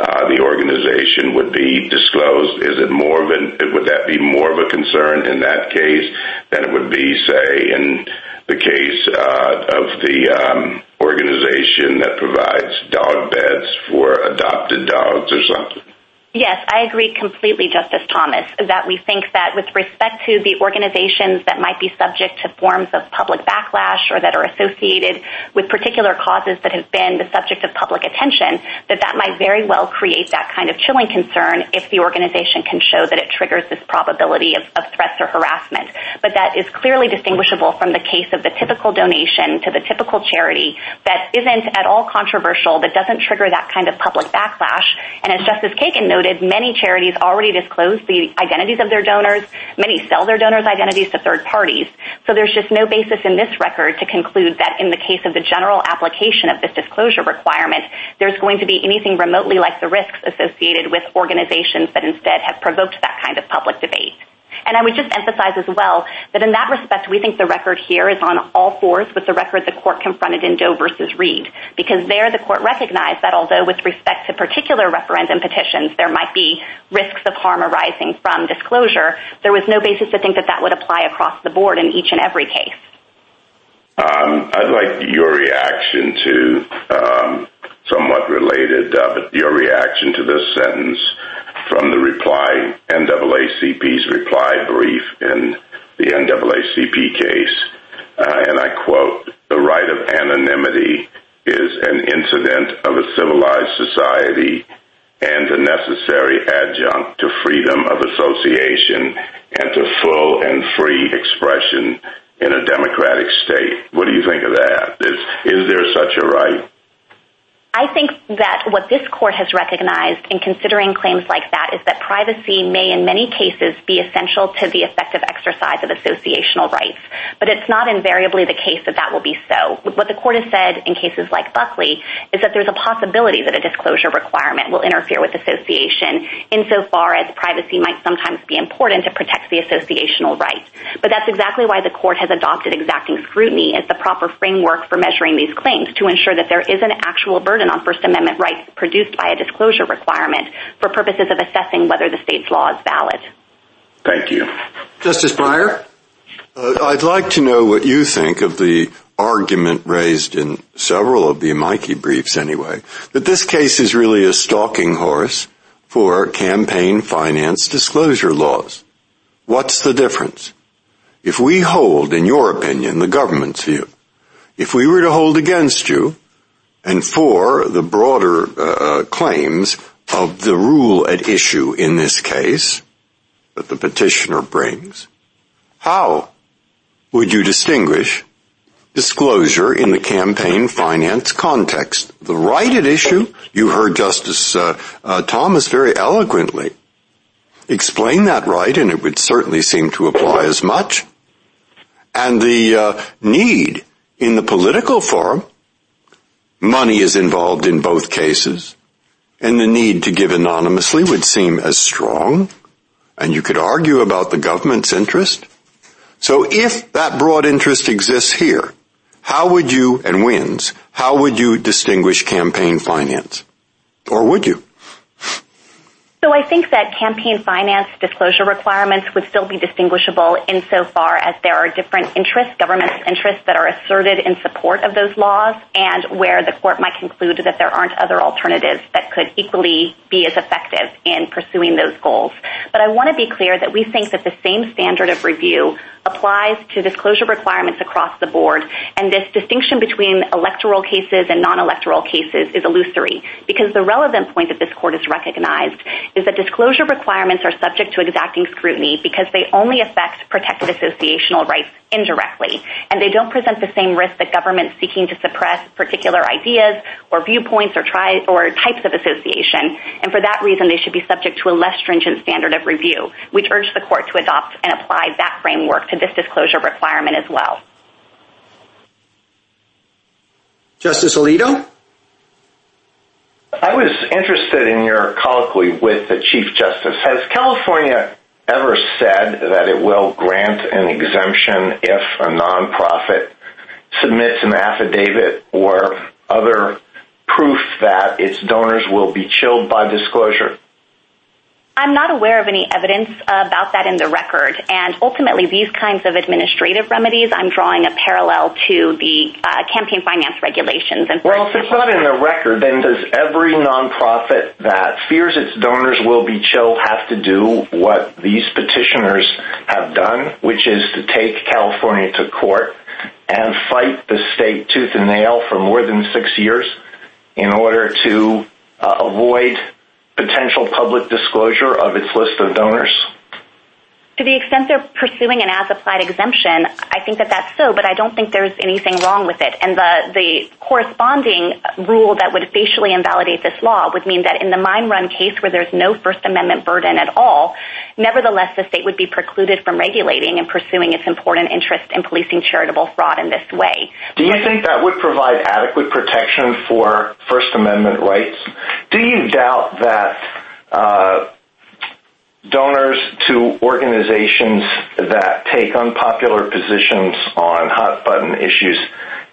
uh, the organization would be disclosed? Is it more of an, would that be more of a concern in that case than it would be, say, in the case uh, of the um, organization that provides dog beds for adopted dogs or something? Yes, I agree completely, Justice Thomas, that we think that with respect to the organizations that might be subject to forms of public backlash or that are associated with particular causes that have been the subject of public attention, that that might very well create that kind of chilling concern if the organization can show that it triggers this probability of threats or harassment. But that is clearly distinguishable from the case of the typical donation to the typical charity that isn't at all controversial, that doesn't trigger that kind of public backlash. And as Justice Kagan many charities already disclose the identities of their donors. Many sell their donors' identities to third parties. So there's just no basis in this record to conclude that in the case of the general application of this disclosure requirement, there's going to be anything remotely like the risks associated with organizations that instead have provoked that kind of public debate. And I would just emphasize as well that in that respect, we think the record here is on all fours with the record the court confronted in Doe versus Reed. Because there, the court recognized that although with respect to particular referendum petitions, there might be risks of harm arising from disclosure, there was no basis to think that that would apply across the board in each and every case. Um, I'd like your reaction to, um, somewhat related, uh, your reaction to this sentence from the reply, NAACP's reply brief in the NAACP case. Uh, and I quote, the right of anonymity is an incident of a civilized society and a necessary adjunct to freedom of association and to full and free expression in a democratic state. What do you think of that? Is there such a right? I think that what this court has recognized in considering claims like that is that privacy may in many cases be essential to the effective exercise of associational rights. But it's not invariably the case that that will be so. What the court has said in cases like Buckley is that there's a possibility that a disclosure requirement will interfere with association insofar as privacy might sometimes be important to protect the associational rights. But that's exactly why the court has adopted exacting scrutiny as the proper framework for measuring these claims to ensure that there is an actual burden on First Amendment rights produced by a disclosure requirement for purposes of assessing whether the state's law is valid. Thank you. Justice Breyer? Uh, I'd like to know what you think of the argument raised in several of the amici briefs anyway, that this case is really a stalking horse for campaign finance disclosure laws. What's the difference? If we hold, in your opinion, the government's view, if we were to hold against you and for the broader uh, uh, claims of the rule at issue in this case that the petitioner brings, how would you distinguish disclosure in the campaign finance context? The right at issue, you heard Justice uh, Thomas very eloquently explain that right, and it would certainly seem to apply as much. And the need in the political forum, money is involved in both cases, and the need to give anonymously would seem as strong, and you could argue about the government's interest. So if that broad interest exists here, how would you, and wins, how would you distinguish campaign finance? Or would you? So I think that campaign finance disclosure requirements would still be distinguishable insofar as there are different interests, government interests that are asserted in support of those laws, and where the court might conclude that there aren't other alternatives that could equally be as effective in pursuing those goals. But I want to be clear that we think that the same standard of review applies to disclosure requirements across the board, and this distinction between electoral cases and non-electoral cases is illusory, because the relevant point that this court has recognized is that disclosure requirements are subject to exacting scrutiny because they only affect protected associational rights indirectly, and they don't present the same risk that governments seeking to suppress particular ideas or viewpoints or types of association, and for that reason they should be subject to a less stringent standard of review. We urge the court to adopt and apply that framework to this disclosure requirement as well. Justice Alito? I was interested in your colloquy with the Chief Justice. Has California ever said that it will grant an exemption if a nonprofit submits an affidavit or other proof that its donors will be chilled by disclosure? I'm not aware of any evidence about that in the record, and ultimately these kinds of administrative remedies, I'm drawing a parallel to the uh, campaign finance regulations. Well, if it's not in the record, then does every nonprofit that fears its donors will be chilled have to do what these petitioners have done, which is to take California to court and fight the state tooth and nail for more than six years in order to uh, avoid potential public disclosure of its list of donors? To the extent they're pursuing an as-applied exemption, I think that that's so, but I don't think there's anything wrong with it. And the the corresponding rule that would facially invalidate this law would mean that in the mine run case where there's no First Amendment burden at all, nevertheless the state would be precluded from regulating and pursuing its important interest in policing charitable fraud in this way. Do you think that would provide adequate protection for First Amendment rights? Do you doubt that uh, donors to organizations that take unpopular positions on hot-button issues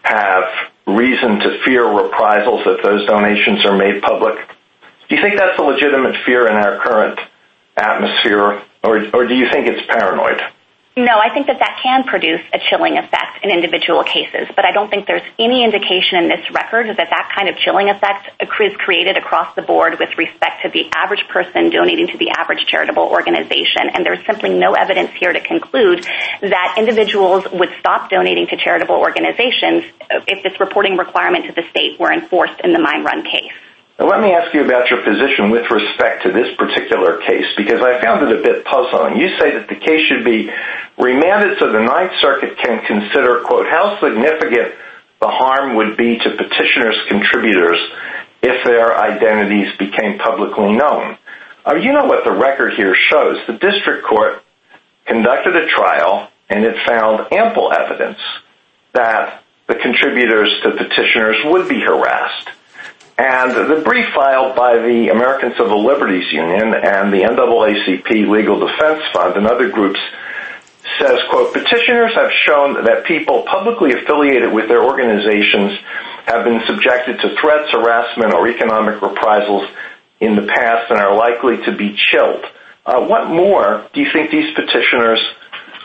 have reason to fear reprisals if those donations are made public? Do you think that's a legitimate fear in our current atmosphere, or or do you think it's paranoid? No, I think that that can produce a chilling effect in individual cases, but I don't think there's any indication in this record that that kind of chilling effect is created across the board with respect to the average person donating to the average charitable organization, and there's simply no evidence here to conclude that individuals would stop donating to charitable organizations if this reporting requirement to the state were enforced in the mine run case. Let me ask you about your position with respect to this particular case, because I found it a bit puzzling. You say that the case should be remanded so the Ninth Circuit can consider, quote, how significant the harm would be to petitioners' contributors if their identities became publicly known. Uh, you know what the record here shows. The district court conducted a trial, and it found ample evidence that the contributors to petitioners would be harassed. And the brief filed by the American Civil Liberties Union and the NAACP Legal Defense Fund and other groups says, quote, petitioners have shown that people publicly affiliated with their organizations have been subjected to threats, harassment, or economic reprisals in the past and are likely to be chilled. Uh, what more do you think these petitioners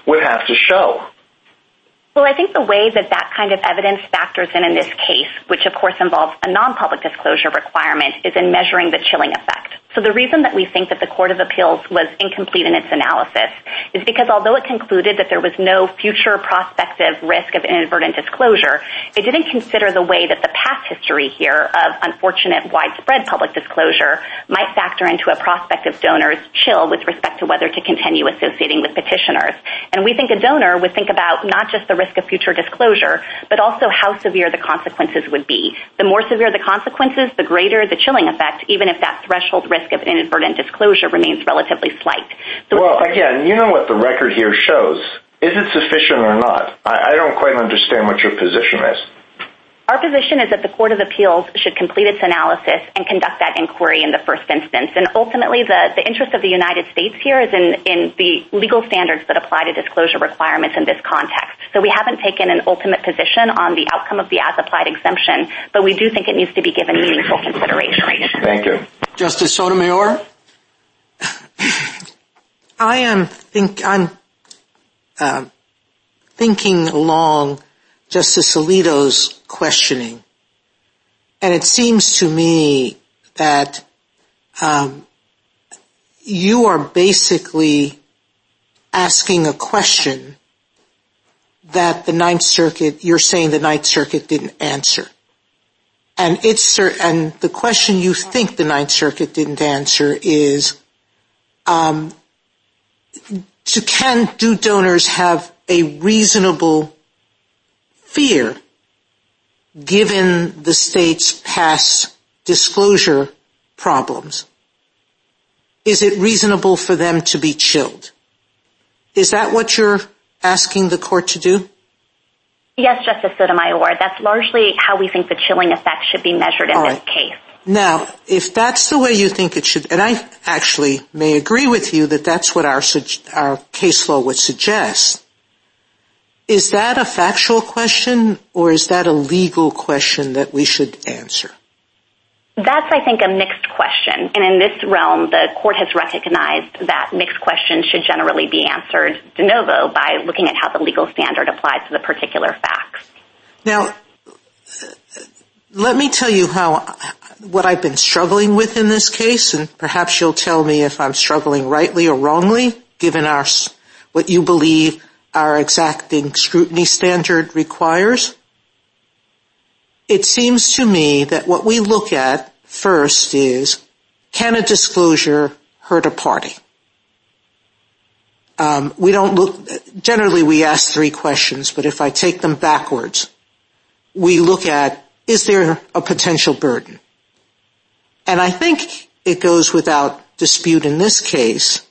would have to show? Well, I think the way that that kind of evidence factors in in this case, which of course involves a non-public disclosure requirement, is in measuring the chilling effect. So the reason that we think that the Court of Appeals was incomplete in its analysis is because although it concluded that there was no future prospective risk of inadvertent disclosure, it didn't consider the way that the past history here of unfortunate widespread public disclosure might factor into a prospective donor's chill with respect to whether to continue associating with petitioners. And we think a donor would think about not just the risk of future disclosure, but also how severe the consequences would be. The more severe the consequences, the greater the chilling effect, even if that threshold risk of inadvertent disclosure remains relatively slight. Well, again, you know what the record here shows. Is it sufficient or not? I don't quite understand what your position is. Our position is that the Court of Appeals should complete its analysis and conduct that inquiry in the first instance. And ultimately, the interest of the United States here is in the legal standards that apply to disclosure requirements in this context. So we haven't taken an ultimate position on the outcome of the as-applied exemption, but we do think it needs to be given meaningful consideration. Thank you. Justice Sotomayor? I am think I'm um thinking along Justice Alito's questioning, and it seems to me that you are basically asking a question that the Ninth Circuit, you're saying the Ninth Circuit didn't answer. And it's sir and the question you think the Ninth Circuit didn't answer is um can do donors have a reasonable fear, given the state's past disclosure problems? Is it reasonable for them to be chilled? Is that what you're asking the court to do? Yes, Justice Sotomayor. That's largely how we think the chilling effect should be measured in this case. Now, if that's the way you think it should, and I actually may agree with you that that's what our case law would suggest, is that a factual question or is that a legal question that we should answer? That's, I think, a mixed question. And in this realm, the court has recognized that mixed questions should generally be answered de novo by looking at how the legal standard applies to the particular facts. Now, uh, let me tell you how, what I've been struggling with in this case, and perhaps you'll tell me if I'm struggling rightly or wrongly, given our, what you believe our exacting scrutiny standard requires. It seems to me that what we look at first is, can a disclosure hurt a party? Um, we don't look, generally, we ask three questions, but if I take them backwards, we look at, is there a potential burden? And I think it goes without dispute in this case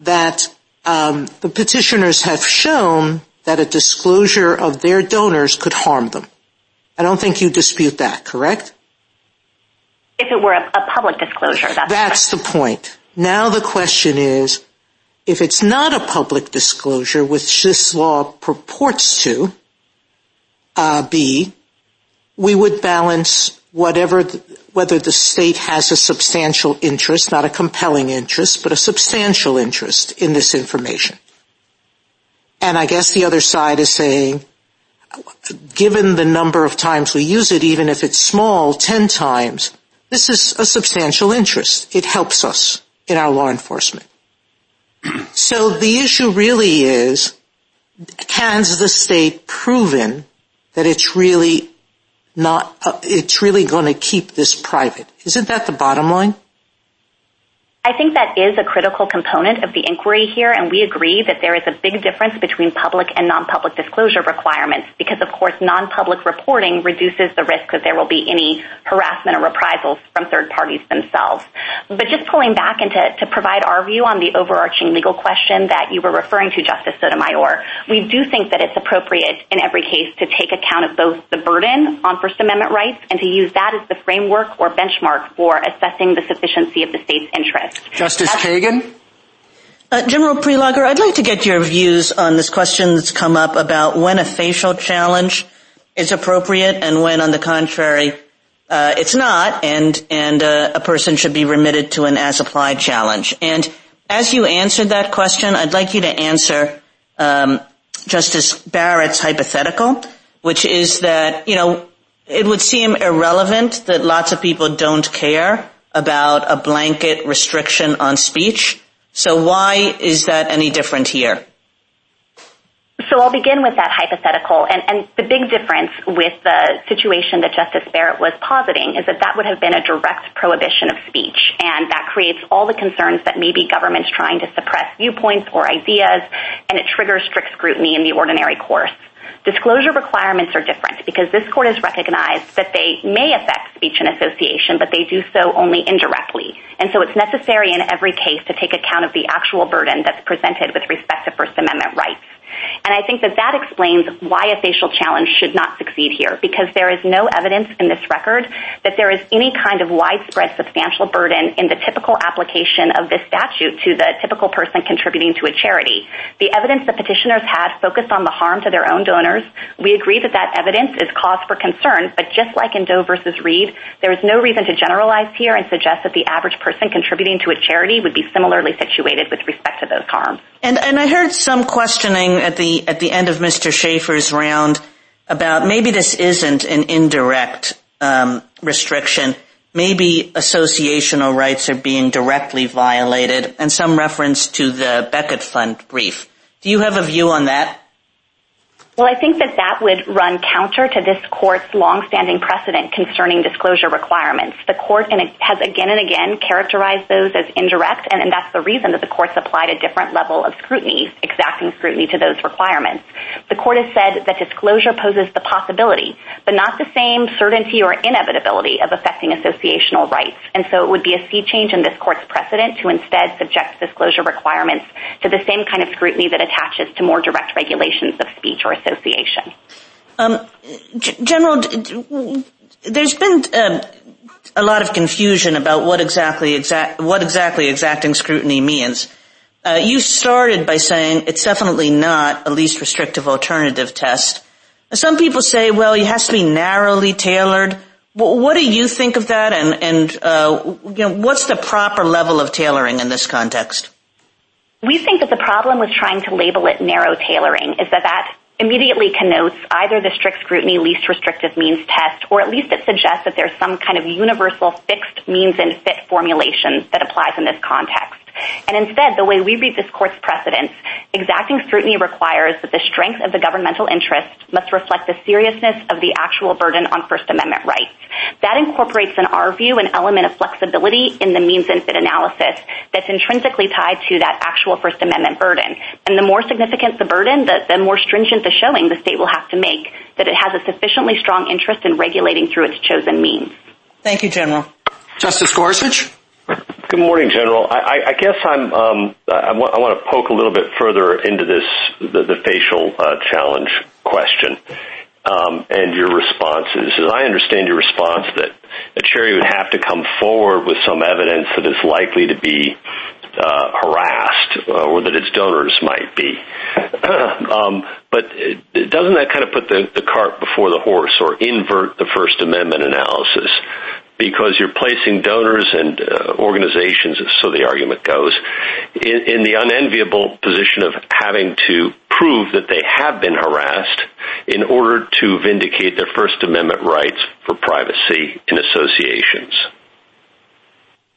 that the petitioners have shown that a disclosure of their donors could harm them. I don't think you dispute that, correct? If it were a public disclosure, that's. That's the point. Now the question is, if it's not a public disclosure, which this law purports to uh, be, we would balance whatever, whether the state has a substantial interest, not a compelling interest, but a substantial interest in this information. And I guess the other side is saying, given the number of times we use it, even if it's small, 10 times, this is a substantial interest. It helps us in our law enforcement. So the issue really is, has the state proven that it's really not, uh, it's really going to keep this private? Isn't that the bottom line? I think that is a critical component of the inquiry here, and we agree that there is a big difference between public and non-public disclosure requirements, because of course non-public reporting reduces the risk that there will be any harassment or reprisals from third parties themselves. But just pulling back and to provide our view on the overarching legal question that you were referring to, Justice Sotomayor, we do think that it's appropriate in every case to take account of both the burden on First Amendment rights and to use that as the framework or benchmark for assessing the sufficiency of the state's interest. Justice Kagan? Uh, General Prelogar, I'd like to get your views on this question that's come up about when a facial challenge is appropriate and when, on the contrary, uh, it's not, and and uh, a person should be remitted to an as-applied challenge. And as you answered that question, I'd like you to answer um, Justice Barrett's hypothetical, which is that you know it would seem irrelevant that lots of people don't care about a blanket restriction on speech. So why is that any different here? So I'll begin with that hypothetical, and the big difference with the situation that Justice Barrett was positing is that that would have been a direct prohibition of speech, and that creates all the concerns that maybe government's trying to suppress viewpoints or ideas, and it triggers strict scrutiny in the ordinary course. Disclosure requirements are different because this court has recognized that they may affect speech and association, but they do so only indirectly. And so it's necessary in every case to take account of the actual burden that's presented with respect to First Amendment rights. And I think that that explains why a facial challenge should not succeed here, because there is no evidence in this record that there is any kind of widespread substantial burden in the typical application of this statute to the typical person contributing to a charity. The evidence the petitioners had focused on the harm to their own donors, we agree that that evidence is cause for concern, but just like in Doe versus Reed, there is no reason to generalize here and suggest that the average person contributing to a charity would be similarly situated with respect to those harms. And I heard some questioning at the at the end of Mr. Shaffer's round about maybe this isn't an indirect um, restriction. Maybe associational rights are being directly violated, and some reference to the Becket Fund brief. Do you have a view on that? Well, I think that that would run counter to this court's longstanding precedent concerning disclosure requirements. The court has again and again characterized those as indirect, and that's the reason that the courts applied a different level of scrutiny, exacting scrutiny to those requirements. The court has said that disclosure poses the possibility, but not the same certainty or inevitability of affecting associational rights. And so it would be a sea change in this court's precedent to instead subject disclosure requirements to the same kind of scrutiny that attaches to more direct regulations of speech or association. Um, General, there's been um, a lot of confusion about what exactly exacting scrutiny means. Uh, you started by saying it's definitely not a least restrictive alternative test. Some people say, well, it has to be narrowly tailored. What do you think of that, and uh, what's the proper level of tailoring in this context? We think that the problem with trying to label it narrow tailoring is that that immediately connotes either the strict scrutiny least restrictive means test, or at least it suggests that there's some kind of universal fixed means and fit formulation that applies in this context. And instead, the way we read this court's precedents, exacting scrutiny requires that the strength of the governmental interest must reflect the seriousness of the actual burden on First Amendment rights. That incorporates, in our view, an element of flexibility in the means and fit analysis that's intrinsically tied to that actual First Amendment burden. And the more significant the burden, the more stringent the showing the state will have to make that it has a sufficiently strong interest in regulating through its chosen means. Thank you, General. Justice Gorsuch? Good morning, General. I guess um, I want to poke a little bit further into this the facial uh, challenge question um, and your responses. As I understand your response, that a charity would have to come forward with some evidence that it's likely to be uh, harassed uh, or that its donors might be. Um, but doesn't that kind of put the cart before the horse or invert the First Amendment analysis? Because you're placing donors and uh, organizations, so the argument goes, in the unenviable position of having to prove that they have been harassed in order to vindicate their First Amendment rights for privacy in associations.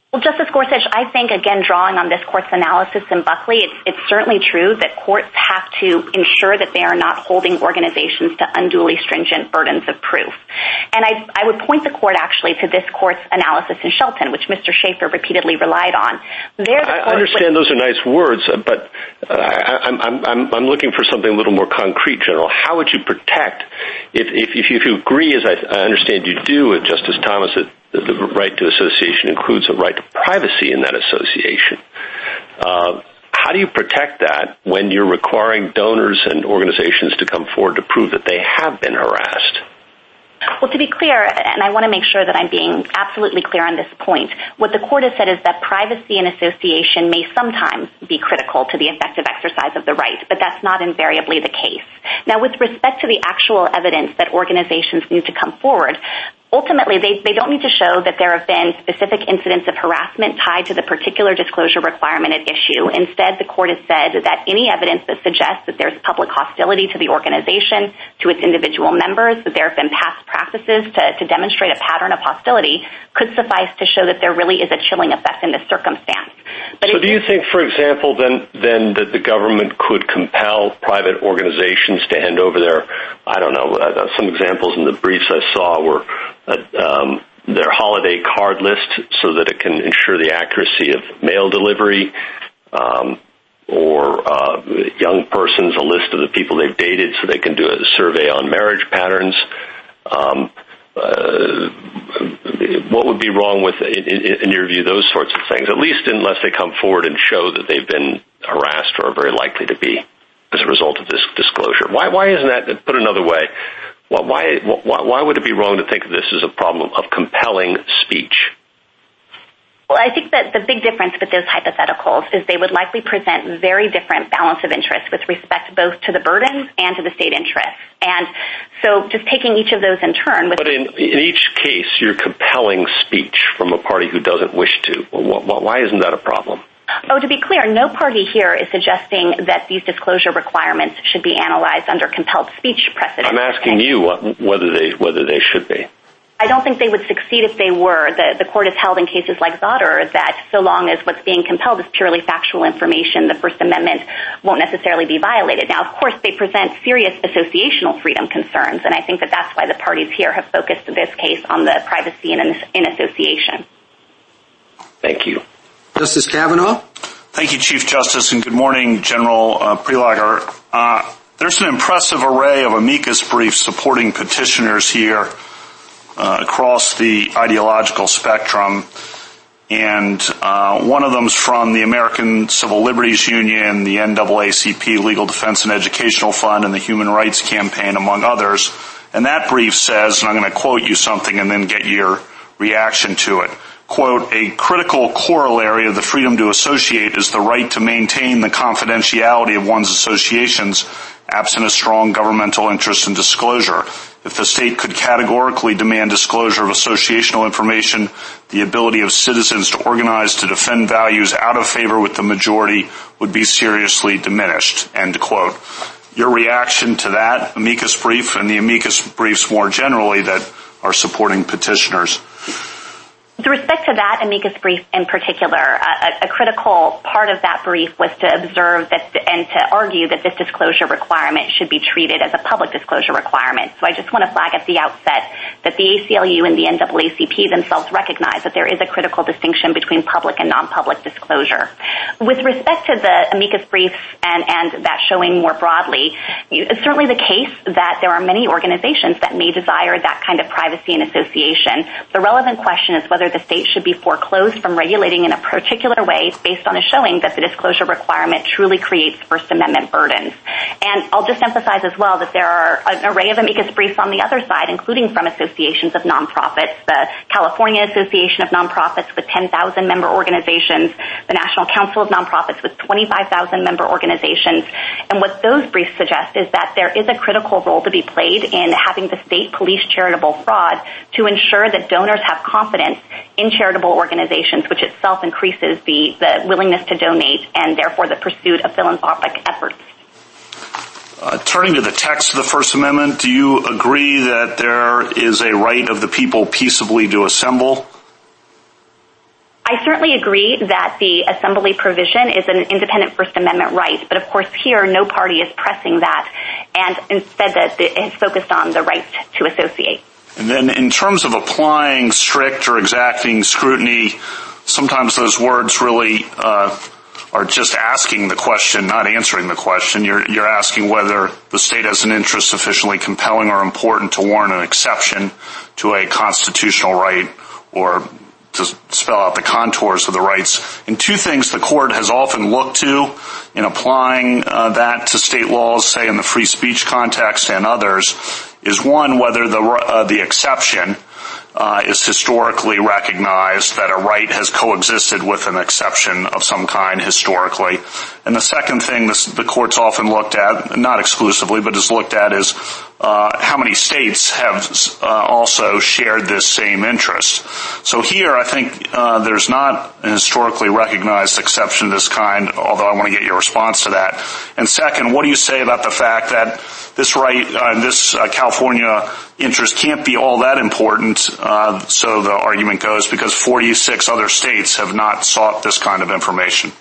Well, Justice Gorsuch, I think, again, drawing on this court's analysis in Buckley, it's certainly true that courts have to ensure that they are not holding organizations to unduly stringent burdens of proof. And I would point the court, actually, to this court's analysis in Shelton, which Mr. Shaffer repeatedly relied on. I understand those are nice words, but uh, I'm looking for something a little more concrete, General. How would you protect, if you agree, as I understand you do with Justice Thomas, that the right to association includes a right to privacy in that association, uh, how do you protect that when you're requiring donors and organizations to come forward to prove that they have been harassed? Well, to be clear, and I want to make sure that I'm being absolutely clear on this point, what the court has said is that privacy in association may sometimes be critical to the effective exercise of the right, but that's not invariably the case. Now, with respect to the actual evidence that organizations need to come forward, ultimately, they don't need to show that there have been specific incidents of harassment tied to the particular disclosure requirement at issue. Instead, the court has said that any evidence that suggests that there's public hostility to the organization, to its individual members, that there have been past practices to demonstrate a pattern of hostility, could suffice to show that there really is a chilling effect in this circumstance. So do you think, for example, then, that the government could compel private organizations to hand over their, I don't know, uh, some examples in the briefs I saw were Um, their holiday card list so that it can ensure the accuracy of mail delivery, um, or uh, young persons, a list of the people they've dated so they can do a survey on marriage patterns? Um, uh, what would be wrong with, in your view, those sorts of things, at least unless they come forward and show that they've been harassed or are very likely to be as a result of this disclosure? Why isn't that, put another way, why would it be wrong to think of this as a problem of compelling speech? Well, I think that the big difference with those hypotheticals is they would likely present very different balance of interest with respect both to the burden and to the state interest. And so just taking each of those in turn... But in each case, you're compelling speech from a party who doesn't wish to. Why isn't that a problem? Oh, to be clear, no party here is suggesting that these disclosure requirements should be analyzed under compelled speech precedent. I'm asking you whether they should be. I don't think they would succeed if they were. The court has held in cases like Zauderer that so long as what's being compelled is purely factual information, the First Amendment won't necessarily be violated. Now, of course, they present serious associational freedom concerns, and I think that that's why the parties here have focused this case on the privacy in association. Thank you. Justice Kavanaugh? Thank you, Chief Justice, and good morning, General uh, Prelogar. Uh, there's an impressive array of amicus briefs supporting petitioners here uh, across the ideological spectrum, and one of them is from the American Civil Liberties Union, the NAACP Legal Defense and Educational Fund, and the Human Rights Campaign, among others. And that brief says, and I'm going to quote you something and then get your reaction to it, quote, a critical corollary of the freedom to associate is the right to maintain the confidentiality of one's associations absent a strong governmental interest in disclosure. If the state could categorically demand disclosure of associational information, the ability of citizens to organize to defend values out of favor with the majority would be seriously diminished, end quote. Your reaction to that amicus brief and the amicus briefs more generally that are supporting petitioners? With respect to that amicus brief in particular, a critical part of that brief was to observe that and to argue that this disclosure requirement should be treated as a public disclosure requirement. So I just want to flag at the outset that the ACLU and the NAACP themselves recognize that there is a critical distinction between public and non-public disclosure. With respect to the amicus briefs and that showing more broadly, it's certainly the case that there are many organizations that may desire that kind of privacy and association. The relevant question is whether the state should be foreclosed from regulating in a particular way based on a showing that the disclosure requirement truly creates First Amendment burdens. And I'll just emphasize as well that there are an array of amicus briefs on the other side, including from associations of non-profits, the California Association of Non-Profits with 10,000 member organizations, the National Council of Non-Profits with 25,000 member organizations. And what those briefs suggest is that there is a critical role to be played in having the state police charitable fraud to ensure that donors have confidence in charitable organizations, which itself increases the the willingness to donate and therefore the pursuit of philanthropic efforts. Uh, turning to the text of the First Amendment, do you agree that there is a right of the people peaceably to assemble? I certainly agree that the assembly provision is an independent First Amendment right. But of course here, no party is pressing that and instead it's focused on the right to associate. And then in terms of applying strict or exacting scrutiny, sometimes those words really uh, are just asking the question, not answering the question. You're asking whether the state has an interest sufficiently compelling or important to warrant an exception to a constitutional right or to spell out the contours of the rights. And two things the court has often looked to in applying uh, that to state laws, say in the free speech context and others, is one, whether the uh, the exception uh, is historically recognized that a right has coexisted with an exception of some kind historically. And the second thing the court's often looked at, not exclusively, but has looked at is Uh, how many states have uh, also shared this same interest. So here I think uh, there's not a historically recognized exception of this kind, although I want to get your response to that. And second, what do you say about the fact that this right, this California interest can't be all that important, so the argument goes, because 46 other states have not sought this kind of information?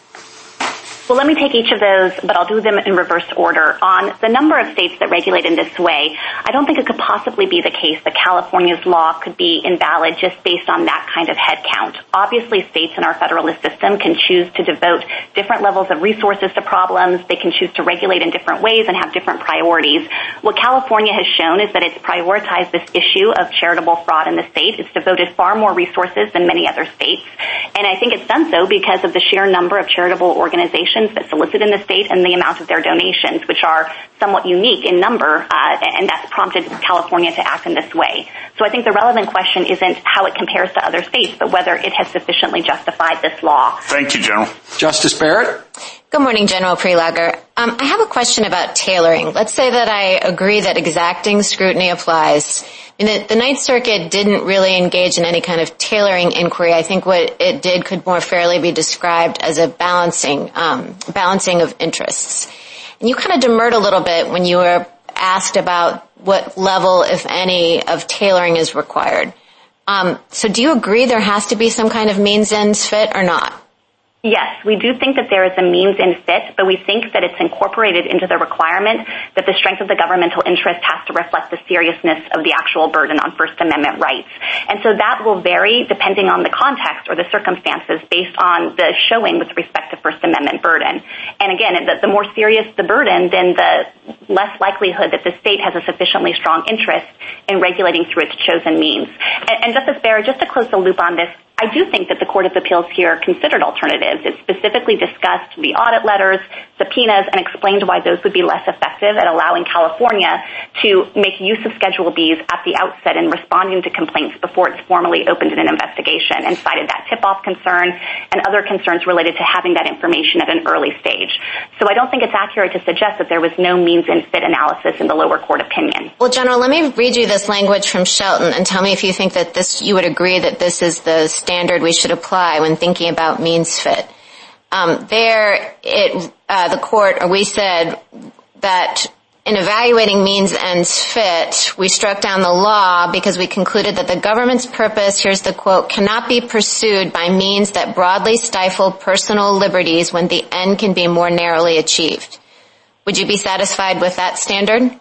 Well, let me take each of those, but I'll do them in reverse order. On the number of states that regulate in this way, I don't think it could possibly be the case that California's law could be invalid just based on that kind of head count. Obviously, states in our federalist system can choose to devote different levels of resources to problems. They can choose to regulate in different ways and have different priorities. What California has shown is that it's prioritized this issue of charitable fraud in the state. It's devoted far more resources than many other states. And I think it's done so because of the sheer number of charitable organizations that solicit in the state and the amount of their donations, which are somewhat unique in number, uh, and that's prompted California to act in this way. So I think the relevant question isn't how it compares to other states, but whether it has sufficiently justified this law. Thank you, General. Justice Barrett? Good morning, General Prelogar. Um, I have a question about tailoring. Let's say that I agree that exacting scrutiny applies. The Ninth Circuit didn't really engage in any kind of tailoring inquiry. I think what it did could more fairly be described as a balancing um balancing of interests. And you kind of demurred a little bit when you were asked about what level, if any, of tailoring is required. So do you agree there has to be some kind of means ends fit or not? Yes, we do think that there is a means ends fit, but we think that it's incorporated into the requirement that the strength of the governmental interest has to reflect the seriousness of the actual burden on First Amendment rights. And so that will vary depending on the context or the circumstances based on the showing with respect to First Amendment burden. And again, the more serious the burden, then the less likelihood that the state has a sufficiently strong interest in regulating through its chosen means. And Justice Barrett, just to close the loop on this, I do think that the Court of Appeals here considered alternatives. It specifically discussed the audit letters, subpoenas, and explained why those would be less effective at allowing California to make use of Schedule Bs at the outset in responding to complaints before it's formally opened in an investigation and cited that tip-off concern and other concerns related to having that information at an early stage. So I don't think it's accurate to suggest that there was no means ends fit analysis in the lower court opinion. Well, General, let me read you this language from Shelton and tell me if you think that this you would agree that this is the standard we should apply when thinking about means fit. Um, there, it uh, the court, or we said that in evaluating means ends fit, we struck down the law because we concluded that the government's purpose, here's the quote, cannot be pursued by means that broadly stifle personal liberties when the end can be more narrowly achieved. Would you be satisfied with that standard?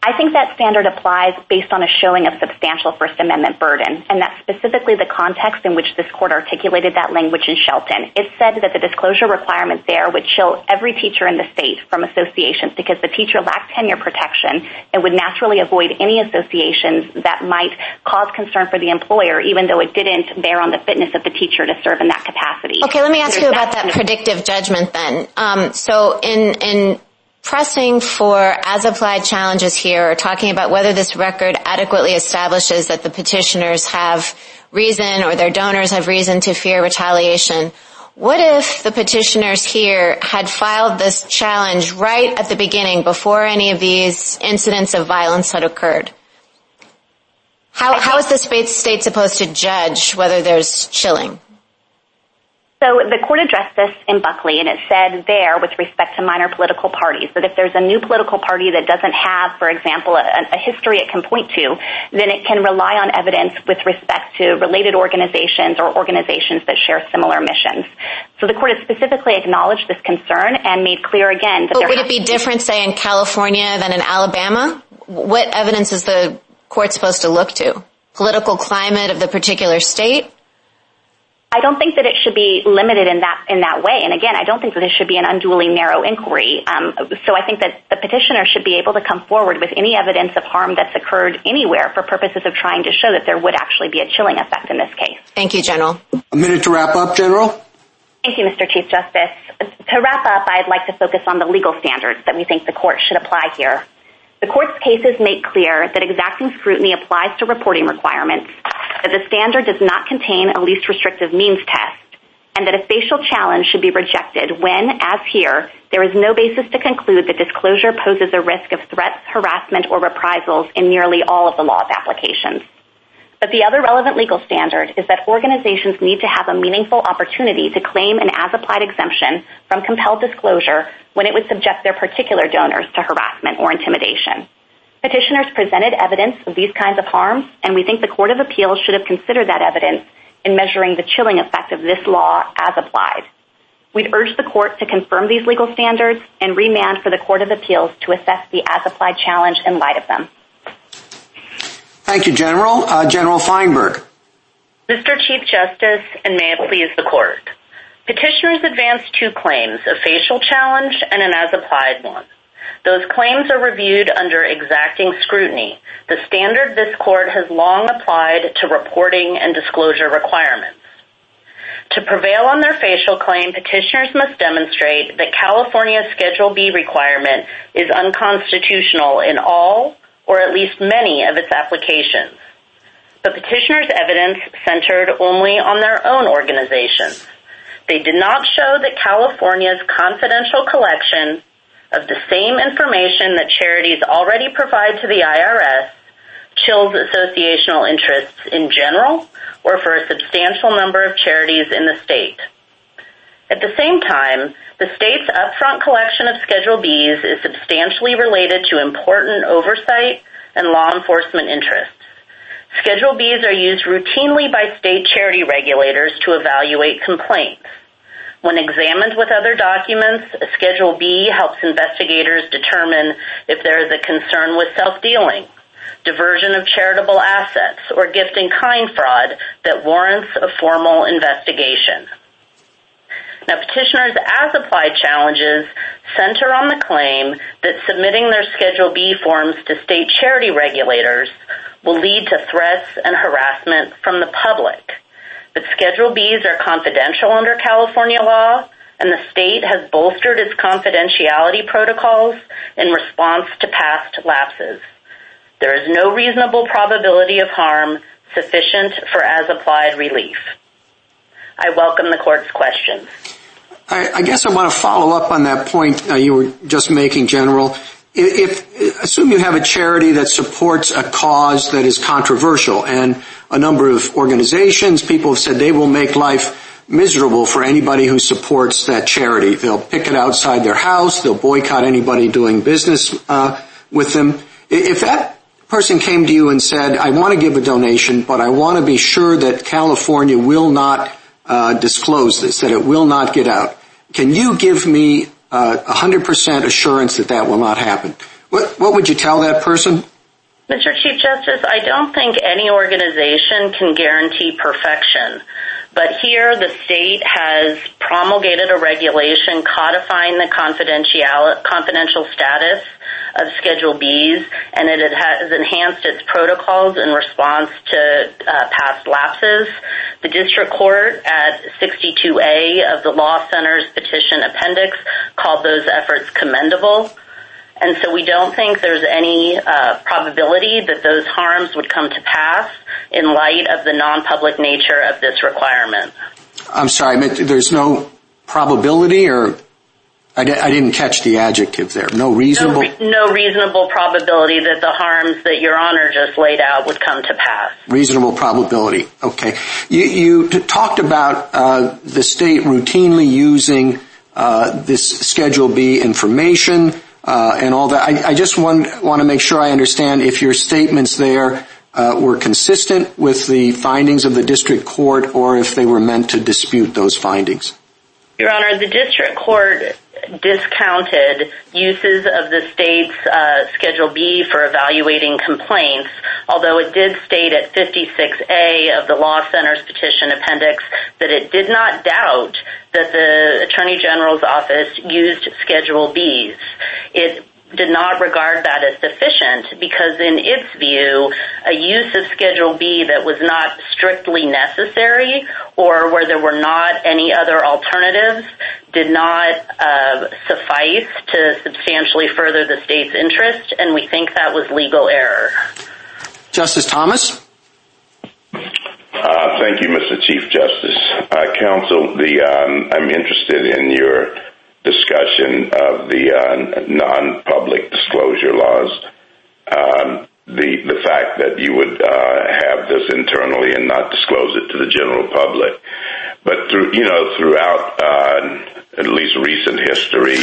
I think that standard applies based on a showing of substantial First Amendment burden, and that's specifically the context in which this court articulated that language in Shelton. It said that the disclosure requirement there would chill every teacher in the state from associations because the teacher lacked tenure protection and would naturally avoid any associations that might cause concern for the employer, even though it didn't bear on the fitness of the teacher to serve in that capacity. Okay, let me ask you about that predictive judgment then. Um, so in pressing for as-applied challenges here, or talking about whether this record adequately establishes that the petitioners have reason or their donors have reason to fear retaliation, what if the petitioners here had filed this challenge right at the beginning before any of these incidents of violence had occurred? How is the state supposed to judge whether there's chilling? So the court addressed this in Buckley, and it said there with respect to minor political parties that if there's a new political party that doesn't have, for example, a history it can point to, then it can rely on evidence with respect to related organizations or organizations that share similar missions. So the court has specifically acknowledged this concern and made clear again that there has to be... But would it be different, say, in California than in Alabama? What evidence is the court supposed to look to? Political climate of the particular state? I don't think that it should be limited in that way. And again, I don't think that it should be an unduly narrow inquiry. Um, so I think that the petitioner should be able to come forward with any evidence of harm that's occurred anywhere for purposes of trying to show that there would actually be a chilling effect in this case. Thank you, General. A minute to wrap up, General. Thank you, Mr. Chief Justice. To wrap up, I'd like to focus on the legal standards that we think the court should apply here. The court's cases make clear that exacting scrutiny applies to reporting requirements, that the standard does not contain a least restrictive means test, and that a facial challenge should be rejected when, as here, there is no basis to conclude that disclosure poses a risk of threats, harassment, or reprisals in nearly all of the law's applications. But the other relevant legal standard is that organizations need to have a meaningful opportunity to claim an as-applied exemption from compelled disclosure when it would subject their particular donors to harassment or intimidation. Petitioners presented evidence of these kinds of harms, and we think the Court of Appeals should have considered that evidence in measuring the chilling effect of this law as applied. We'd urge the court to confirm these legal standards and remand for the Court of Appeals to assess the as-applied challenge in light of them. Thank you, General. Uh, General Feinberg. Mr. Chief Justice, and may it please the Court, petitioners advanced two claims, a facial challenge and an as-applied one. Those claims are reviewed under exacting scrutiny, the standard this Court has long applied to reporting and disclosure requirements. To prevail on their facial claim, petitioners must demonstrate that California's Schedule B requirement is unconstitutional in all, or at least many, of its applications. The petitioners' evidence centered only on their own organizations. They did not show that California's confidential collection of the same information that charities already provide to the IRS chills associational interests in general or for a substantial number of charities in the state. At the same time, the state's upfront collection of Schedule Bs is substantially related to important oversight and law enforcement interests. Schedule Bs are used routinely by state charity regulators to evaluate complaints. When examined with other documents, a Schedule B helps investigators determine if there is a concern with self-dealing, diversion of charitable assets, or gift-in-kind fraud that warrants a formal investigation. Now, petitioners' as-applied challenges center on the claim that submitting their Schedule B forms to state charity regulators will lead to threats and harassment from the public. But Schedule Bs are confidential under California law, and the state has bolstered its confidentiality protocols in response to past lapses. There is no reasonable probability of harm sufficient for as-applied relief. I welcome the Court's questions. I guess I want to follow up on that point uh, you were just making, General. If, assume you have a charity that supports a cause that is controversial, and a number of organizations, people have said they will make life miserable for anybody who supports that charity. They'll pick it outside their house. They'll boycott anybody doing business uh, with them. If that person came to you and said, I want to give a donation, but I want to be sure that California will not uh, disclose this, that it will not get out, can you give me uh, 100% assurance that that will not happen? What would you tell that person? Mr. Chief Justice, I don't think any organization can guarantee perfection. But here, the state has promulgated a regulation codifying the confidential status of Schedule Bs, and it has enhanced its protocols in response to uh, past lapses. The District Court at 62A of the Law Center's Petition Appendix called those efforts commendable. And so we don't think there's any uh, probability that those harms would come to pass in light of the non-public nature of this requirement. I'm sorry, there's no probability? Or I didn't catch the adjective there. No reasonable? No reasonable probability that the harms that Your Honor just laid out would come to pass. Reasonable probability. Okay. You talked about uh, the state routinely using uh, this Schedule B information Uh, and all that. I just want to make sure I understand if your statements there uh, were consistent with the findings of the District Court or if they were meant to dispute those findings. Your Honor, the District Court discounted uses of the state's uh, Schedule B for evaluating complaints, although it did state at 56A of the Law Center's Petition Appendix that it did not doubt that the Attorney General's Office used Schedule Bs. It did not regard that as sufficient because in its view, a use of Schedule B that was not strictly necessary or where there were not any other alternatives did not uh, suffice to substantially further the state's interest, and we think that was legal error. Justice Thomas? Uh, thank you, Mr. Chief Justice. Uh, counsel, the um, I'm interested in your discussion of the uh, non-public disclosure laws. Um, the fact that you would uh, have this internally and not disclose it to the general public. But throughout uh, at least recent history,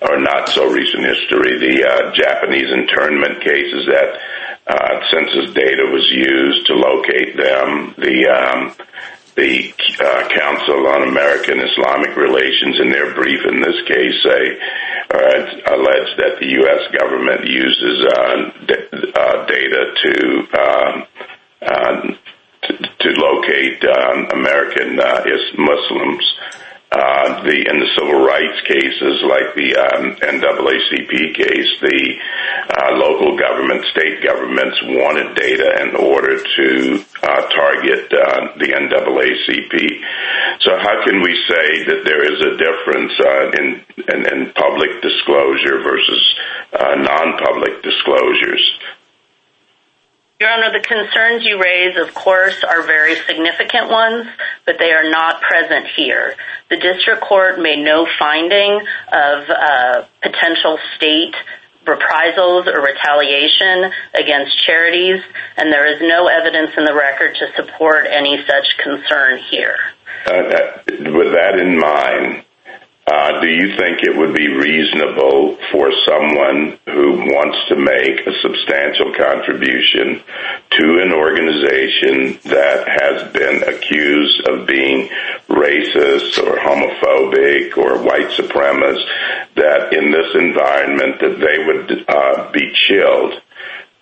or not so recent history, the Japanese internment cases that census data was used to locate them, the um, Uh, Council on American Islamic Relations in their brief in this case uh, allege that the U.S. government uses uh, data to um, locate um, American Muslims. In the civil rights cases like the um NAACP case, the uh local government, state governments wanted data in order to uh target the NAACP. So how can we say that there is a difference uh in in public disclosure versus uh non-public disclosures? Your Honor, the concerns you raise, of course, are very significant ones, but they are not present here. The District Court made no finding of uh, potential state reprisals or retaliation against charities, and there is no evidence in the record to support any such concern here. Uh, with that in mind, Uh, do you think it would be reasonable for someone who wants to make a substantial contribution to an organization that has been accused of being racist or homophobic or white supremacist, that in this environment that they would uh, be chilled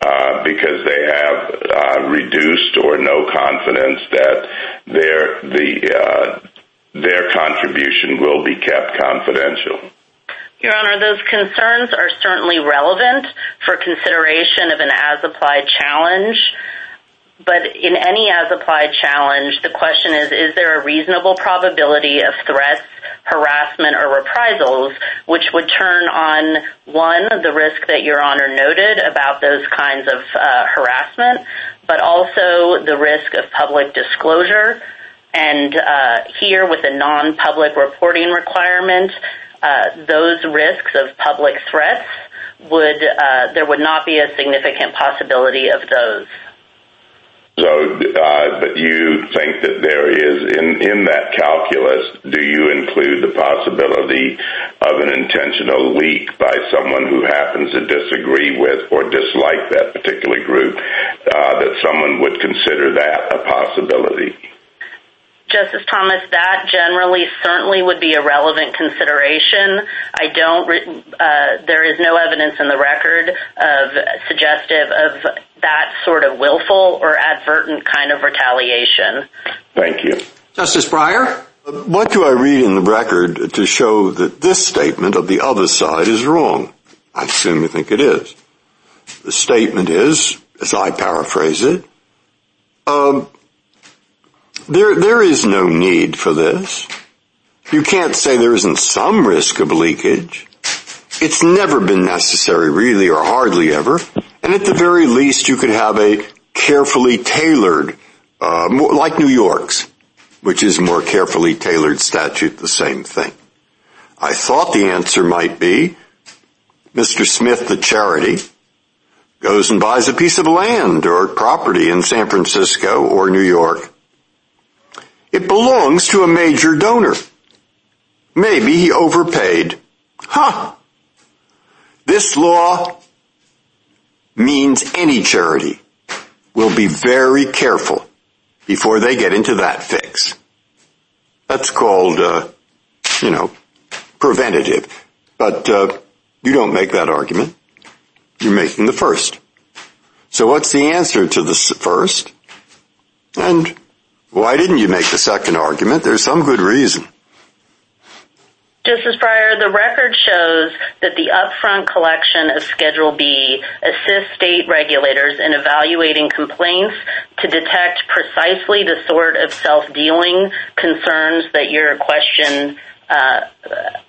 uh, because they have reduced or no confidence that their contribution will be kept confidential? Your Honor, those concerns are certainly relevant for consideration of an as-applied challenge. But in any as-applied challenge, the question is, is there a reasonable probability of threats, harassment, or reprisals, which would turn on, one, the risk that Your Honor noted about those kinds of uh, harassment, but also the risk of public disclosure. And uh, here, with a non-public reporting requirement, uh, those risks of public threats, uh, there would not be a significant possibility of those. So, but you think that there is, in that calculus, do you include the possibility of an intentional leak by someone who happens to disagree with or dislike that particular group, that someone would consider that a possibility? Justice Thomas, that generally certainly would be a relevant consideration. I don't, uh, there is no evidence in the record of suggestive of that sort of willful or advertent kind of retaliation. Thank you. Justice Breyer? What do I read in the record to show that this statement of the other side is wrong? I assume you think it is. The statement is, as I paraphrase it, um, there is no need for this. You can't say there isn't some risk of leakage. It's never been necessary, really, or hardly ever. And at the very least, you could have a carefully tailored, uh, like New York's, which is more carefully tailored statute, the same thing. I thought the answer might be, Mr. Smith, the charity, goes and buys a piece of land or property in San Francisco or New York. It belongs to a major donor. Maybe he overpaid. Huh. This law means any charity will be very careful before they get into that fix. That's called, uh, you know, preventative. But uh, you don't make that argument. You're making the first. So what's the answer to the first? And why didn't you make the second argument? There's some good reason. Justice Breyer, the record shows that the upfront collection of Schedule B assists state regulators in evaluating complaints to detect precisely the sort of self-dealing concerns that your question uh,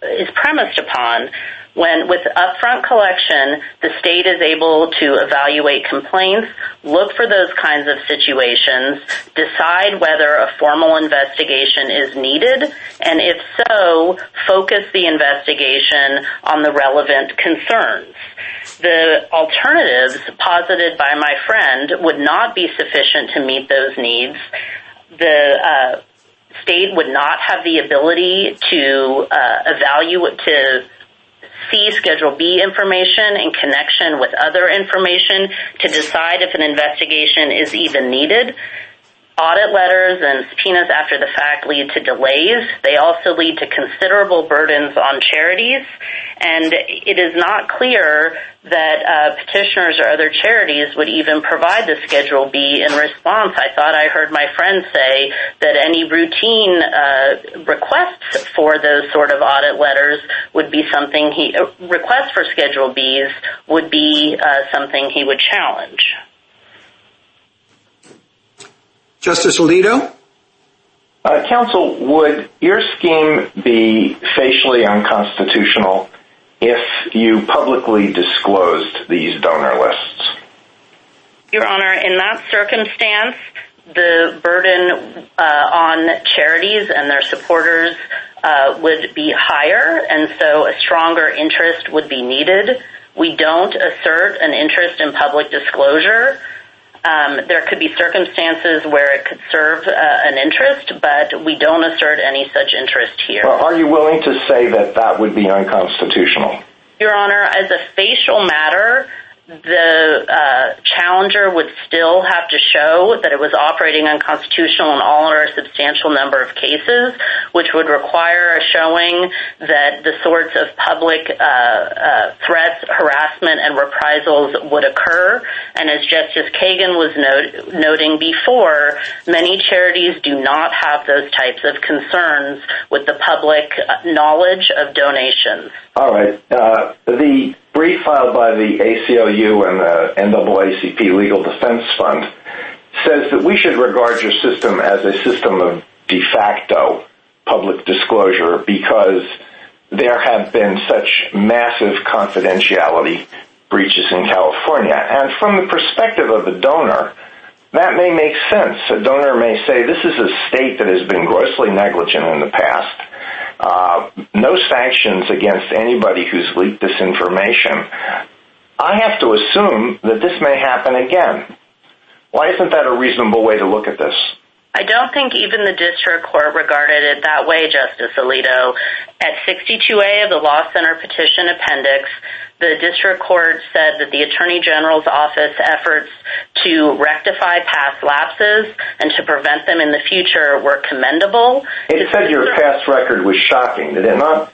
is premised upon. When, with upfront collection, the state is able to evaluate complaints, look for those kinds of situations, decide whether a formal investigation is needed, and if so, focus the investigation on the relevant concerns. The alternatives posited by my friend would not be sufficient to meet those needs. The uh, state would not have the ability to uh, evaluate, to see Schedule B information in connection with other information to decide if an investigation is even needed. Audit letters and subpoenas after the fact lead to delays. They also lead to considerable burdens on charities. And it is not clear that uh, petitioners or other charities would even provide the Schedule B in response. I thought I heard my friend say that any routine uh, requests for those sort of audit letters would be something he, uh, requests for Schedule Bs would be something he would challenge. Justice Alito? Uh, counsel, would your scheme be facially unconstitutional if you publicly disclosed these donor lists? Your Honor, in that circumstance, the burden uh, on charities and their supporters uh, would be higher, and so a stronger interest would be needed. We don't assert an interest in public disclosure. Um, there could be circumstances where it could serve uh, an interest, but we don't assert any such interest here. Are you willing to say that that would be unconstitutional? Your Honor, as a facial matter, the uh, challenger would still have to show that it was operating unconstitutional in all or a substantial number of cases, which would require a showing that the sorts of public uh, uh, threats, harassment, and reprisals would occur. And as Justice Kagan was noting before, many charities do not have those types of concerns with the public knowledge of donations. All right. The brief filed by the ACLU and the NAACP Legal Defense Fund says that we should regard your system as a system of de facto public disclosure because there have been such massive confidentiality breaches in California. And from the perspective of the donor, that may make sense. A donor may say, this is a state that has been grossly negligent in the past. Uh, no sanctions against anybody who's leaked this information. I have to assume that this may happen again. Why isn't that a reasonable way to look at this? I don't think even the district court regarded it that way, Justice Alito. At 62A of the Law Center Petition Appendix, the district court said that the Attorney General's office efforts to rectify past lapses and to prevent them in the future were commendable. It said your past record was shocking, did it not?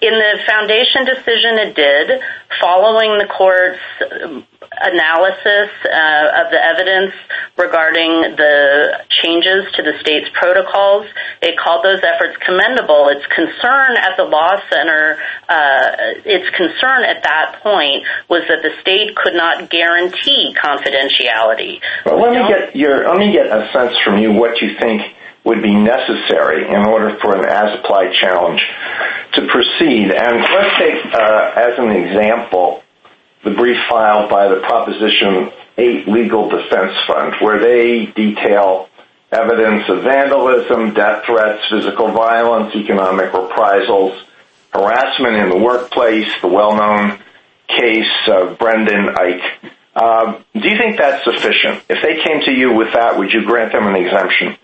In the foundation decision, it did. Following the court's um, analysis uh, of the evidence regarding the changes to the state's protocols, it called those efforts commendable. Its concern at the Law Center, uh, its concern at that point was that the state could not guarantee confidentiality. Let me get a sense from you what you think would be necessary in order for an as-applied challenge to proceed. And let's take uh, as an example the brief filed by the Proposition 8 Legal Defense Fund, where they detail evidence of vandalism, death threats, physical violence, economic reprisals, harassment in the workplace, the well-known case of Brendan Eich. Uh, do you think that's sufficient? If they came to you with that, would you grant them an exemption?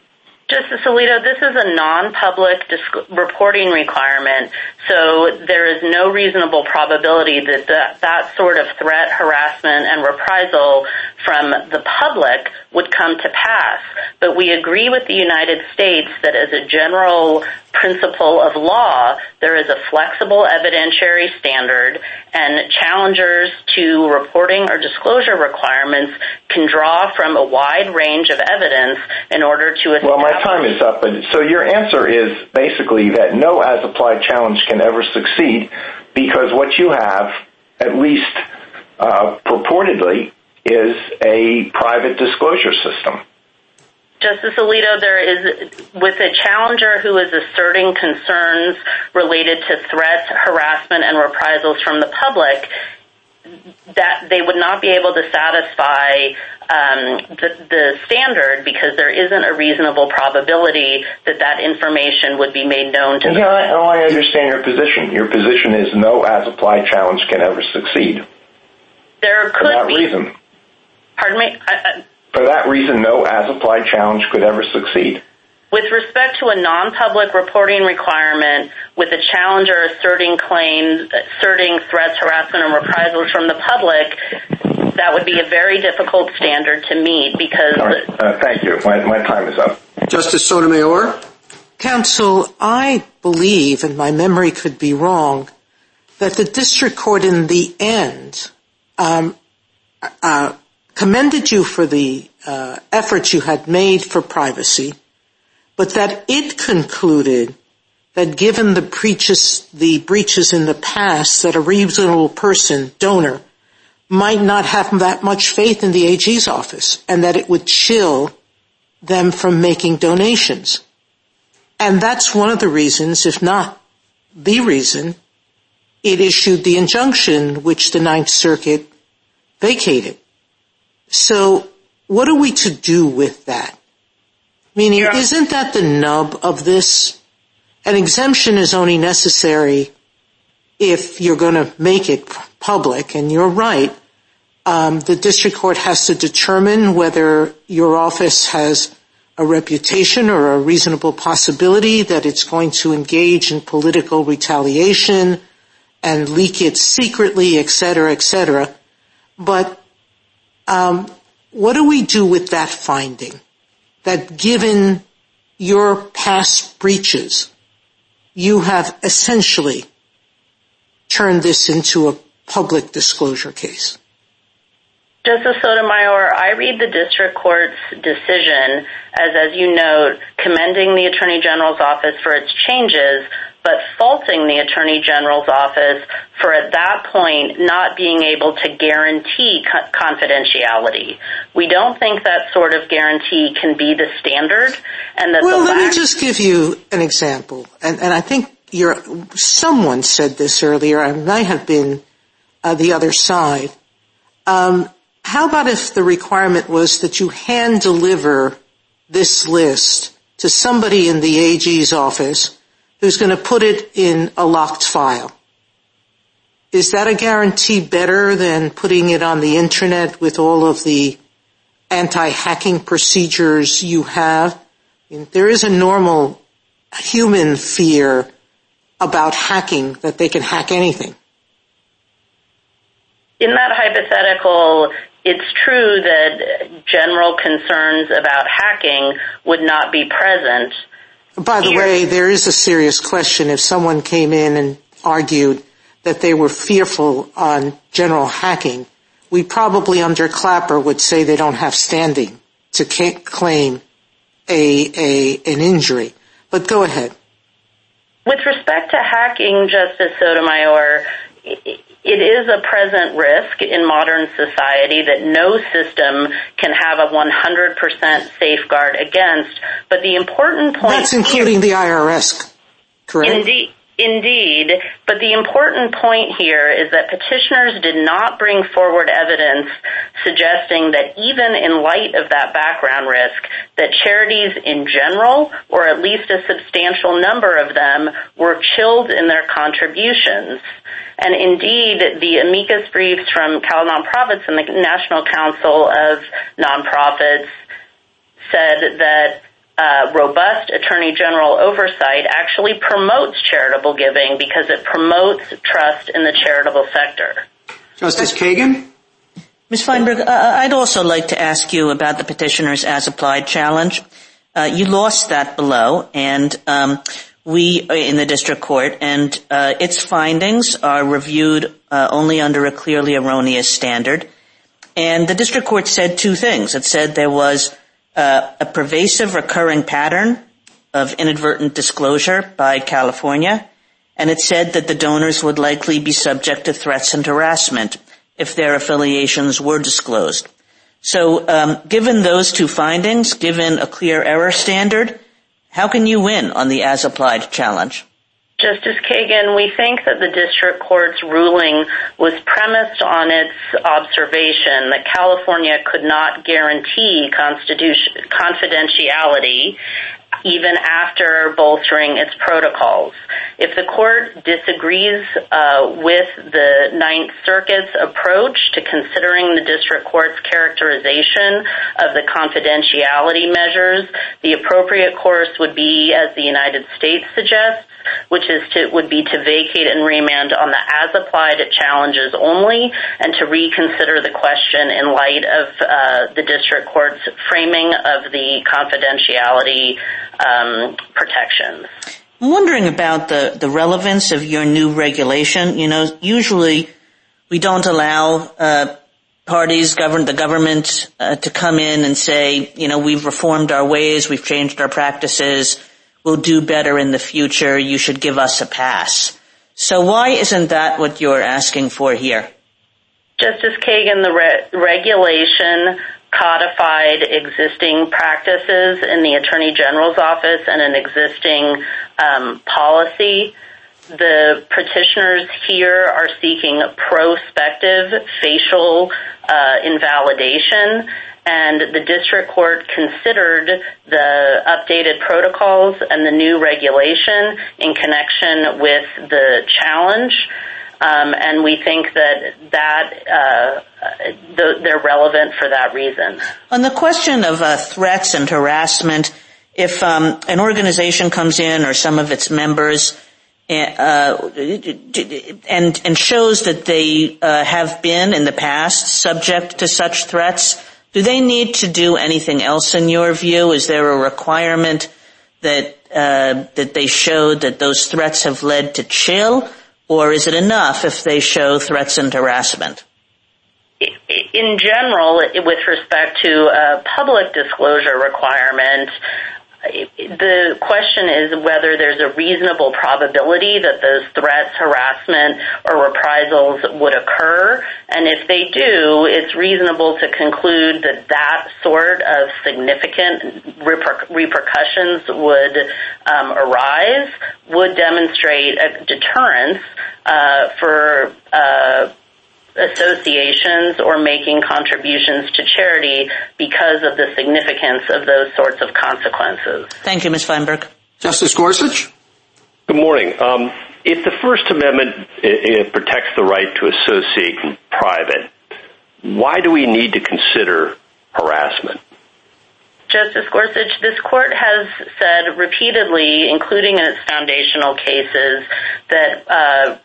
Justice Alito, this is a non-public reporting requirement, so there is no reasonable probability that that sort of threat, harassment, and reprisal from the public would come to pass. But we agree with the United States that as a general principle of law, there is a flexible evidentiary standard, and challengers to reporting or disclosure requirements can draw from a wide range of evidence in order to. Well, my time is up. So your answer is basically that no as-applied challenge can ever succeed because what you have, at least uh, purportedly, is a private disclosure system. Justice Alito, there is, with a challenger who is asserting concerns related to threats, harassment, and reprisals from the public, that they would not be able to satisfy um, the standard because there isn't a reasonable probability that that information would be made known to them. Oh, I understand your position. Your position is no as-applied challenge can ever succeed. There could be... For that reason. Pardon me? For that reason, no as-applied challenge could ever succeed. With respect to a non-public reporting requirement, with a challenger asserting claims, asserting threats, harassment, and reprisals from the public, that would be a very difficult standard to meet because... Uh, thank you. My time is up. Justice Sotomayor? Counsel, I believe, and my memory could be wrong, that the district court in the end um, uh, commended you for the uh, efforts you had made for privacy, but that it concluded that given the breaches in the past, that a reasonable person, donor, might not have that much faith in the AG's office and that it would chill them from making donations. And that's one of the reasons, if not the reason, it issued the injunction which the Ninth Circuit vacated. So what are we to do with that? Meaning, isn't that the nub of this? An exemption is only necessary if you're going to make it public, and you're right. Um, the district court has to determine whether your office has a reputation or a reasonable possibility that it's going to engage in political retaliation and leak it secretly, et cetera, et cetera. But Um, what do we do with that finding? That given your past breaches, you have essentially turned this into a public disclosure case? Justice Sotomayor, I read the district court's decision as, as you note, commending the Attorney General's office for its changes, but faulting the Attorney General's office for, at that point, not being able to guarantee confidentiality. We don't think that sort of guarantee can be the standard. And that Well, let me just give you an example. And I think you're someone said this earlier. i might have been uh, the other side. Um, how about if the requirement was that you hand-deliver this list to somebody in the AG's office who's going to put it in a locked file? Is that a guarantee better than putting it on the Internet with all of the anti-hacking procedures you have? There is a normal human fear about hacking, that they can hack anything. In that hypothetical, it's true that general concerns about hacking would not be present. By the way, there is a serious question. If someone came in and argued that they were fearful on general hacking, we probably under Clapper would say they don't have standing to claim an injury. But go ahead. With respect to hacking, Justice Sotomayor, it is a present risk in modern society that no system can have a 100% safeguard against. But the important point... That's including the IRS, correct? Indeed. Indeed, but the important point here is that petitioners did not bring forward evidence suggesting that even in light of that background risk, that charities in general, or at least a substantial number of them, were chilled in their contributions. And indeed, the amicus briefs from Cal Nonprofits and the National Council of Nonprofits said that Uh, robust attorney general oversight actually promotes charitable giving because it promotes trust in the charitable sector. Justice Kagan? Ms. Feinberg, uh, uh, I'd also like to ask you about the petitioner's as-applied challenge. You lost that below and um, we in the district court, and its findings are reviewed only under a clearly erroneous standard. And the district court said two things. It said there was Uh, a pervasive recurring pattern of inadvertent disclosure by California, and it said that the donors would likely be subject to threats and harassment if their affiliations were disclosed. So um, given those two findings, given a clear error standard, how can you win on the as-applied challenge? Justice Kagan, we think that the district court's ruling was premised on its observation that California could not guarantee confidentiality even after bolstering its protocols. If the court disagrees uh, with the Ninth Circuit's approach to considering the district court's characterization of the confidentiality measures, the appropriate course would be, as the United States suggests, which is to would be to vacate and remand on the as-applied challenges only, and to reconsider the question in light of uh, the district court's framing of the confidentiality um, protections. I'm wondering about the relevance of your new regulation. You know, usually we don't allow uh, parties, the government, uh, to come in and say, you know, we've reformed our ways, we've changed our practices, we'll do better in the future, you should give us a pass. So why isn't that what you're asking for here? Justice Kagan, the regulation codified existing practices in the Attorney General's office and an existing um, policy. The petitioners here are seeking prospective facial uh, invalidation, and the district court considered the updated protocols and the new regulation in connection with the challenge. Um, and we think that that uh, they're relevant for that reason. On the question of uh, threats and harassment, if um, an organization comes in or some of its members eh, uh, and and shows that they have been in the past subject to such threats, do they need to do anything else in your view? Is there a requirement that uh that they show that those threats have led to chill, or is it enough if they show threats and harassment? In general, with respect to a public disclosure requirement, the question is whether there's a reasonable probability that those threats, harassment, or reprisals would occur, and if they do, it's reasonable to conclude that that sort of significant repercussions would arise, would demonstrate a deterrence uh for associations or making contributions to charity because of the significance of those sorts of consequences. Thank you, Ms. Feinberg. Justice Gorsuch? Good morning. Um, if the First Amendment protects the right to associate in private, why do we need to consider harassment? Justice Gorsuch, this court has said repeatedly, including in its foundational cases, that uh,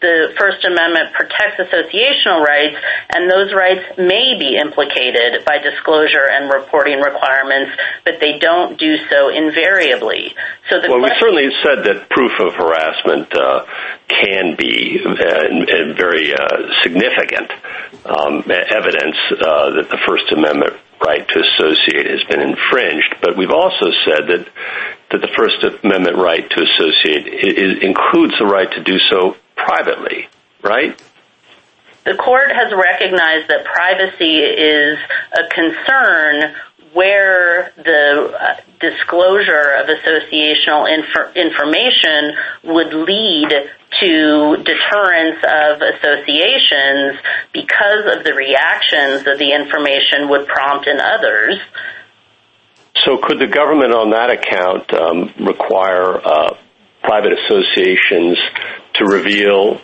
the First Amendment protects associational rights, and those rights may be implicated by disclosure and reporting requirements, but they don't do so invariably. Well, we certainly said that proof of harassment uh, can be uh, very uh, significant um, evidence that the First Amendment right to associate has been infringed, but we've also said that that the First Amendment right to associate includes the right to do so privately, right? The court has recognized that privacy is a concern where the uh, disclosure of associational information would lead to deterrence of associations because of the reactions that the information would prompt in others. So could the government on that account um, require uh, private associations to reveal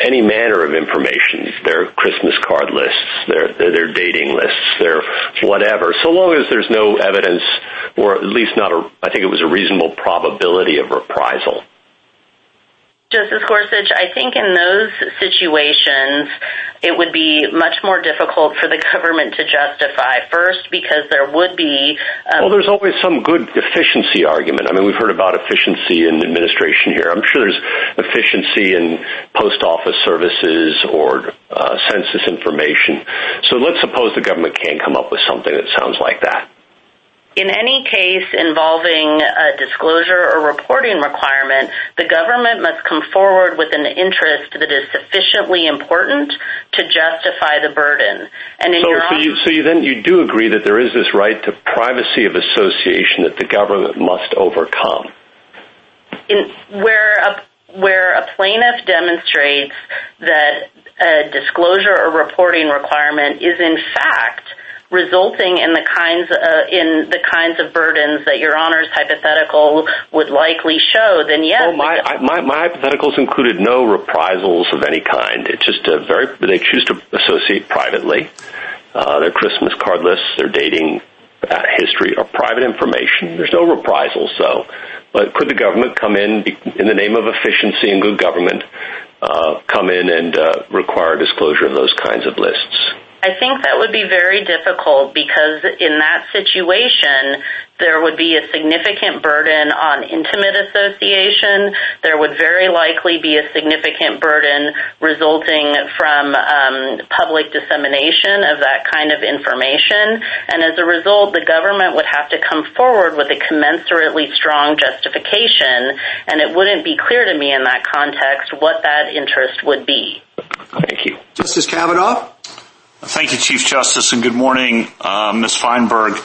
any manner of information, their Christmas card lists, their their dating lists, their whatever, so long as there's no evidence, or at least not a, I think it was a reasonable probability of reprisal? Justice Gorsuch, I think in those situations, it would be much more difficult for the government to justify, first because there would be... Um, well, there's always some good efficiency argument. I mean, we've heard about efficiency in administration here. I'm sure there's efficiency in post office services or uh, census information. So let's suppose the government can't come up with something that sounds like that. In any case involving a disclosure or reporting requirement, the government must come forward with an interest that is sufficiently important to justify the burden. So then you do agree that there is this right to privacy of association that the government must overcome? Where a plaintiff demonstrates that a disclosure or reporting requirement is in fact resulting in the kinds of uh in the kinds of burdens that your Honor's hypothetical would likely show, then yes. Well my my my hypotheticals included no reprisals of any kind. It's just a very they choose to associate privately. Uh, their Christmas card lists, their dating history are private information. There's no reprisals, though. But could the government come in, in the name of efficiency and good government, uh, come in and uh, require disclosure of those kinds of lists? I think that would be very difficult because in that situation, there would be a significant burden on intimate association. There would very likely be a significant burden resulting from um, public dissemination of that kind of information. And as a result, the government would have to come forward with a commensurately strong justification. And it wouldn't be clear to me in that context what that interest would be. Thank you. Justice Kavanaugh? Thank you, Chief Justice, and good morning, uh, Ms. Feinberg.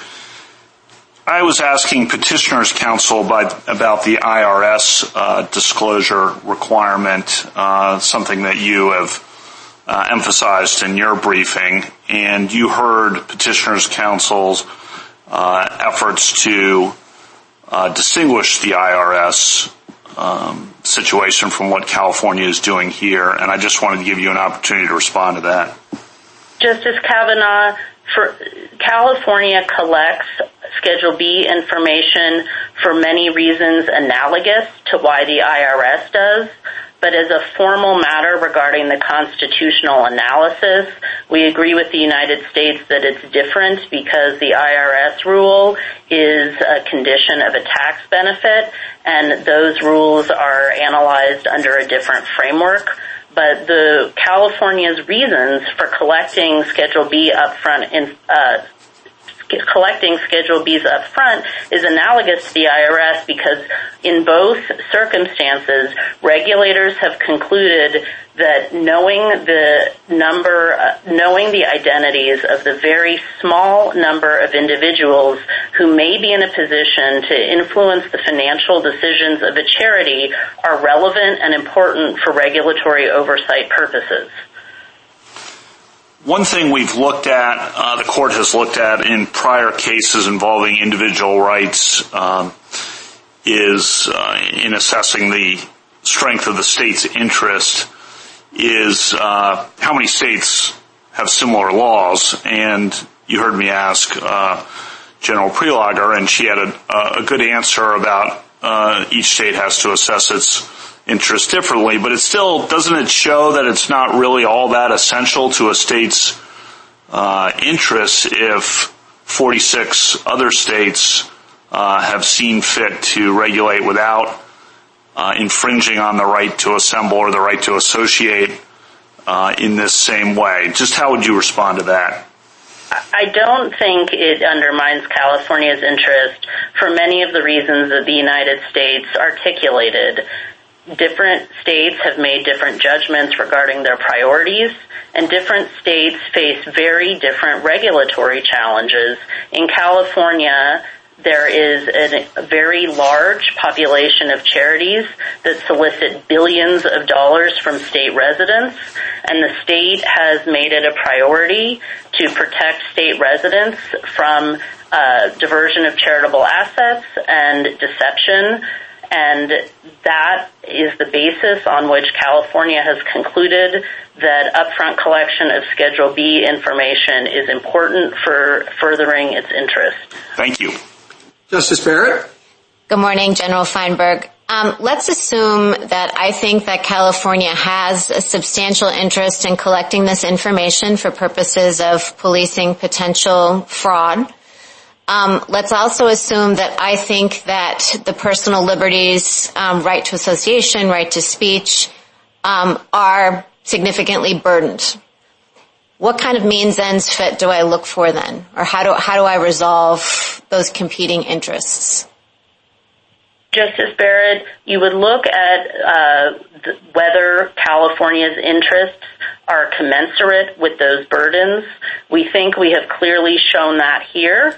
I was asking Petitioner's Counsel about the IRS uh, disclosure requirement, uh, something that you have emphasized in your briefing. And you heard Petitioner's Counsel's efforts to distinguish the IRS um, situation from what California is doing here, and I just wanted to give you an opportunity to respond to that. Justice Kavanaugh, California collects Schedule B information for many reasons analogous to why the IRS does, but as a formal matter regarding the constitutional analysis, we agree with the United States that it's different because the IRS rule is a condition of a tax benefit, and those rules are analyzed under a different framework. But the California's reasons for collecting Schedule uh, Bs up front is analogous to the IRS because in both circumstances, regulators have concluded that knowing the number uh knowing the identities of the very small number of individuals who may be in a position to influence the financial decisions of a charity are relevant and important for regulatory oversight purposes. One thing we've looked at, uh, the court has looked at in prior cases involving individual rights um, is uh, in assessing the strength of the state's interest is uh, how many states have similar laws, and you heard me ask General Prelogar, and she had a good answer about each state has to assess its interest differently, but it still doesn't it show that it's not really all that essential to a state's uh, interests if 46 other states uh, have seen fit to regulate without uh, infringing on the right to assemble or the right to associate in this same way. Just how would you respond to that? I don't think it undermines California's interest for many of the reasons that the United States articulated. Different states have made different judgments regarding their priorities, and different states face very different regulatory challenges. In California, there is a very large population of charities that solicit billions of dollars from state residents, and the state has made it a priority to protect state residents from uh, diversion of charitable assets and deception, and that is the basis on which California has concluded that upfront collection of Schedule B information is important for furthering its interest. Thank you. Justice Barrett? Good morning, General Feinberg. Um, let's assume that I think that California has a substantial interest in collecting this information for purposes of policing potential fraud. Um, let's also assume that I think that the personal liberties, um, right to association, right to speech, um, are significantly burdened. What kind of means ends fit do I look for then, or how do how do I resolve those competing interests? Justice Barrett, you would look at uh, whether California's interests are commensurate with those burdens. We think we have clearly shown that here,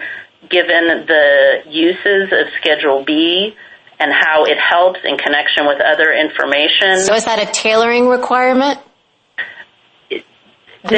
given the uses of Schedule B and how it helps in connection with other information. So is that a tailoring requirement? I'm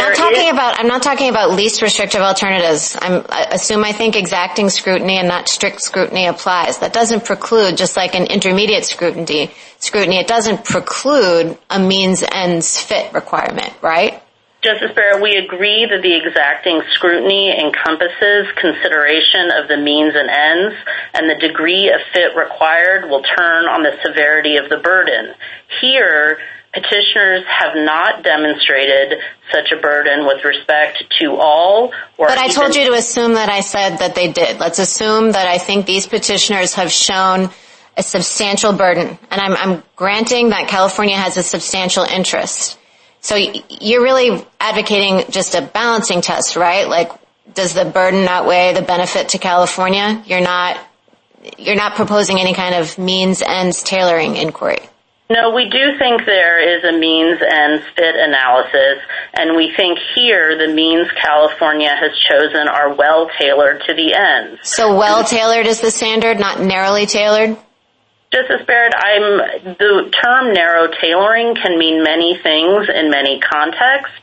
not talking about least restrictive alternatives. I assume I think exacting scrutiny and not strict scrutiny applies. That doesn't preclude, just like an intermediate scrutiny, scrutiny, it doesn't preclude a means ends fit requirement, right? Justice Barrett, we agree that the exacting scrutiny encompasses consideration of the means and ends, and the degree of fit required will turn on the severity of the burden. Here, petitioners have not demonstrated such a burden with respect to all. But I told you to assume that I said that they did. Let's assume that I think these petitioners have shown a substantial burden, and I'm granting that California has a substantial interest. So you're really advocating just a balancing test, right? Like, does the burden outweigh the benefit to California? You're not you're not proposing any kind of means ends tailoring inquiry? No, we do think there is a means ends fit analysis, and we think here the means California has chosen are well tailored to the ends. So well tailored is the standard, not narrowly tailored? Justice Barrett, the term narrow tailoring can mean many things in many contexts.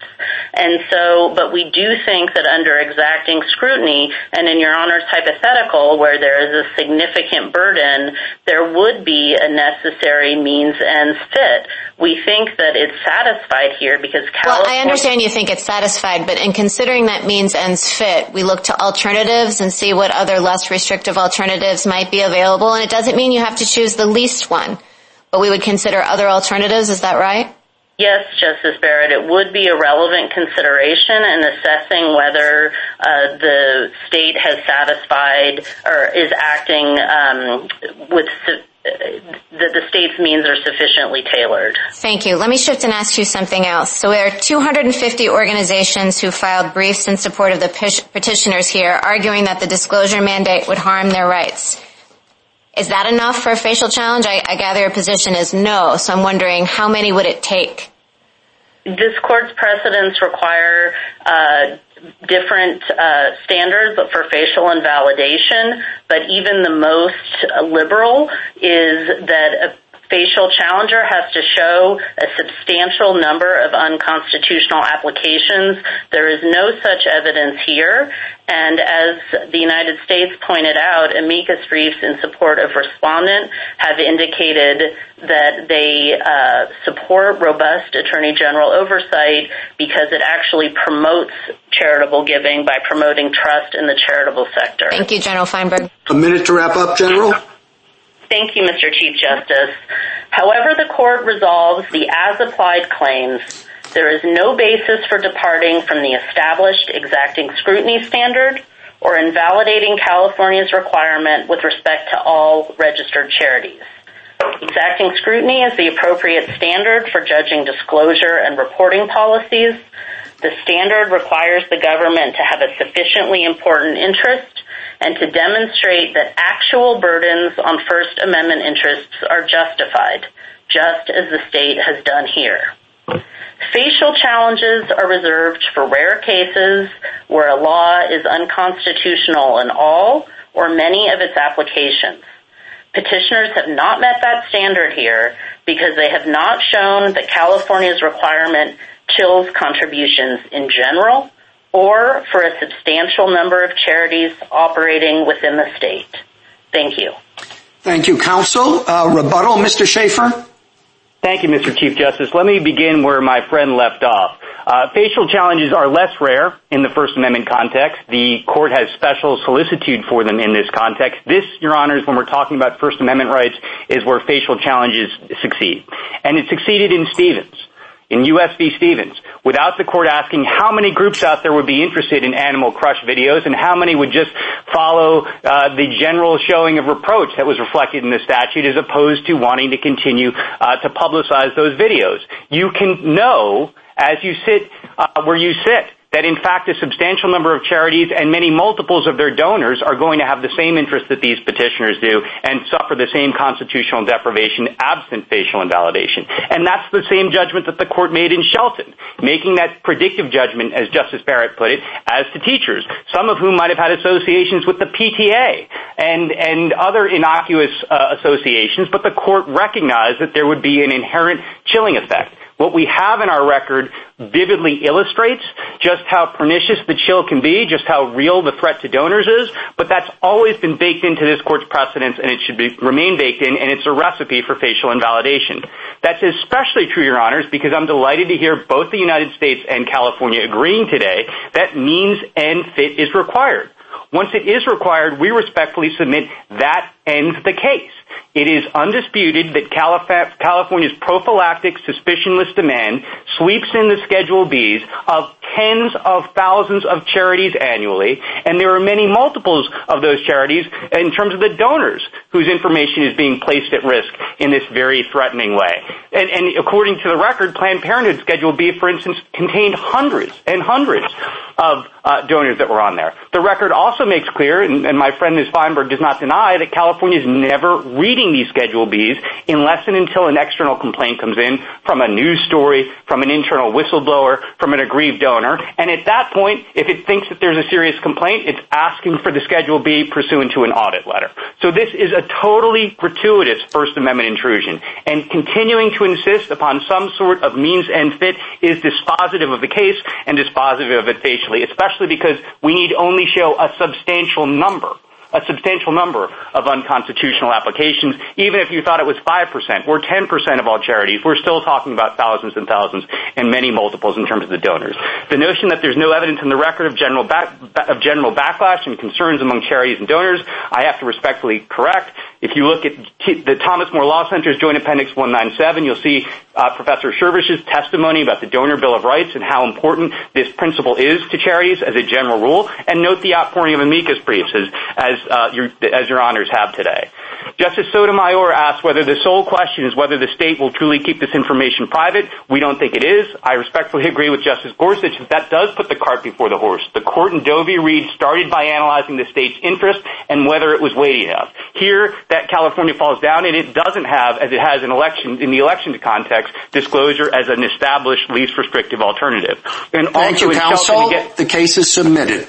And so but we do think that under exacting scrutiny, and in Your Honor's hypothetical, where there is a significant burden, there would be a necessary means ends fit. We think that it's satisfied here because California... Well, I understand you think it's satisfied, but in considering that means ends fit, we look to alternatives and see what other less restrictive alternatives might be available. And it doesn't mean you have to choose the least one, but we would consider other alternatives. Is that right? Yes, Justice Barrett. It would be a relevant consideration in assessing whether uh, the state has satisfied or is acting um, with... Uh, that the state's means are sufficiently tailored. Thank you. Let me shift and ask you something else. So there are 250 organizations who filed briefs in support of the petitioners here, arguing that the disclosure mandate would harm their rights. Is that enough for a facial challenge? I gather your position is no. So I'm wondering, how many would it take? This court's precedents require uh, different uh, standards but for facial invalidation, but even the most liberal is that a facial challenger has to show a substantial number of unconstitutional applications. There is no such evidence here. And as the United States pointed out, amicus briefs in support of respondent have indicated that they uh, support robust attorney general oversight because it actually promotes charitable giving by promoting trust in the charitable sector. Thank you, General Feinberg. A minute to wrap up, General. Thank you, Mr. Chief Justice. However the court resolves the as-applied claims, there is no basis for departing from the established exacting scrutiny standard or invalidating California's requirement with respect to all registered charities. Exacting scrutiny is the appropriate standard for judging disclosure and reporting policies. The standard requires the government to have a sufficiently important interest and to demonstrate that actual burdens on First Amendment interests are justified, just as the state has done here. Facial challenges are reserved for rare cases where a law is unconstitutional in all or many of its applications. Petitioners have not met that standard here because they have not shown that California's requirement chills contributions in general or for a substantial number of charities operating within the state. Thank you. Thank you, counsel. Uh, rebuttal, Mr. Shaffer. Thank you, Mr. Chief Justice. Let me begin where my friend left off. Uh, facial challenges are less rare in the First Amendment context. The court has special solicitude for them in this context. This, Your Honors, when we're talking about First Amendment rights, is where facial challenges succeed. And it succeeded in Stevens, in U.S. v. Stevens, without the court asking how many groups out there would be interested in Animal Crush videos and how many would just follow uh, the general showing of reproach that was reflected in the statute as opposed to wanting to continue uh, to publicize those videos. You can know, as you sit uh, where you sit, that in fact a substantial number of charities and many multiples of their donors are going to have the same interest that these petitioners do and suffer the same constitutional deprivation absent facial invalidation. And that's the same judgment that the court made in Shelton, making that predictive judgment, as Justice Barrett put it, as to teachers, some of whom might have had associations with the PTA and and other innocuous uh, associations, but the court recognized that there would be an inherent chilling effect. What we have in our record vividly illustrates just how pernicious the chill can be, just how real the threat to donors is, but that's always been baked into this court's precedents and it should remain baked in, and it's a recipe for facial invalidation. That's especially true, Your Honors, because I'm delighted to hear both the United States and California agreeing today that means ends fit is required. Once it is required, we respectfully submit that ends the case. It is undisputed that California's prophylactic suspicionless demand sweeps in the Schedule Bs of tens of thousands of charities annually, and there are many multiples of those charities in terms of the donors whose information is being placed at risk in this very threatening way. And according to the record, Planned Parenthood Schedule B, for instance, contained hundreds and hundreds of Uh, donors that were on there. The record also makes clear, and my friend Ms. Feinberg does not deny, that California is never reading these Schedule Bs unless and until an external complaint comes in from a news story, from an internal whistleblower, from an aggrieved donor. And at that point, if it thinks that there's a serious complaint, it's asking for the Schedule B pursuant to an audit letter. So this is a totally gratuitous First Amendment intrusion. And continuing to insist upon some sort of means ends fit is dispositive of the case and dispositive of it facially, especially because we need only show a substantial number, a substantial number of unconstitutional applications. Even if you thought it was 5% or 10% of all charities, we're still talking about thousands and thousands and many multiples in terms of the donors. The notion that there's no evidence in the record of general backlash and concerns among charities and donors, I have to respectfully correct. If you look at the Thomas More Law Center's Joint Appendix 197, you'll see uh, Professor Schervish's testimony about the Donor Bill of Rights and how important this principle is to charities as a general rule. And note the outpouring of amicus briefs as Uh, your as your honors have today. Justice Sotomayor asked whether the sole question is whether the state will truly keep this information private. We don't think it is. I respectfully agree with Justice Gorsuch that that does put the cart before the horse. The court in Doe v. Reed started by analyzing the state's interest and whether it was weighty enough. Here, that California falls down and it doesn't have, as it has in the election context, disclosure as an established least restrictive alternative. Thank you, counsel. The case is submitted.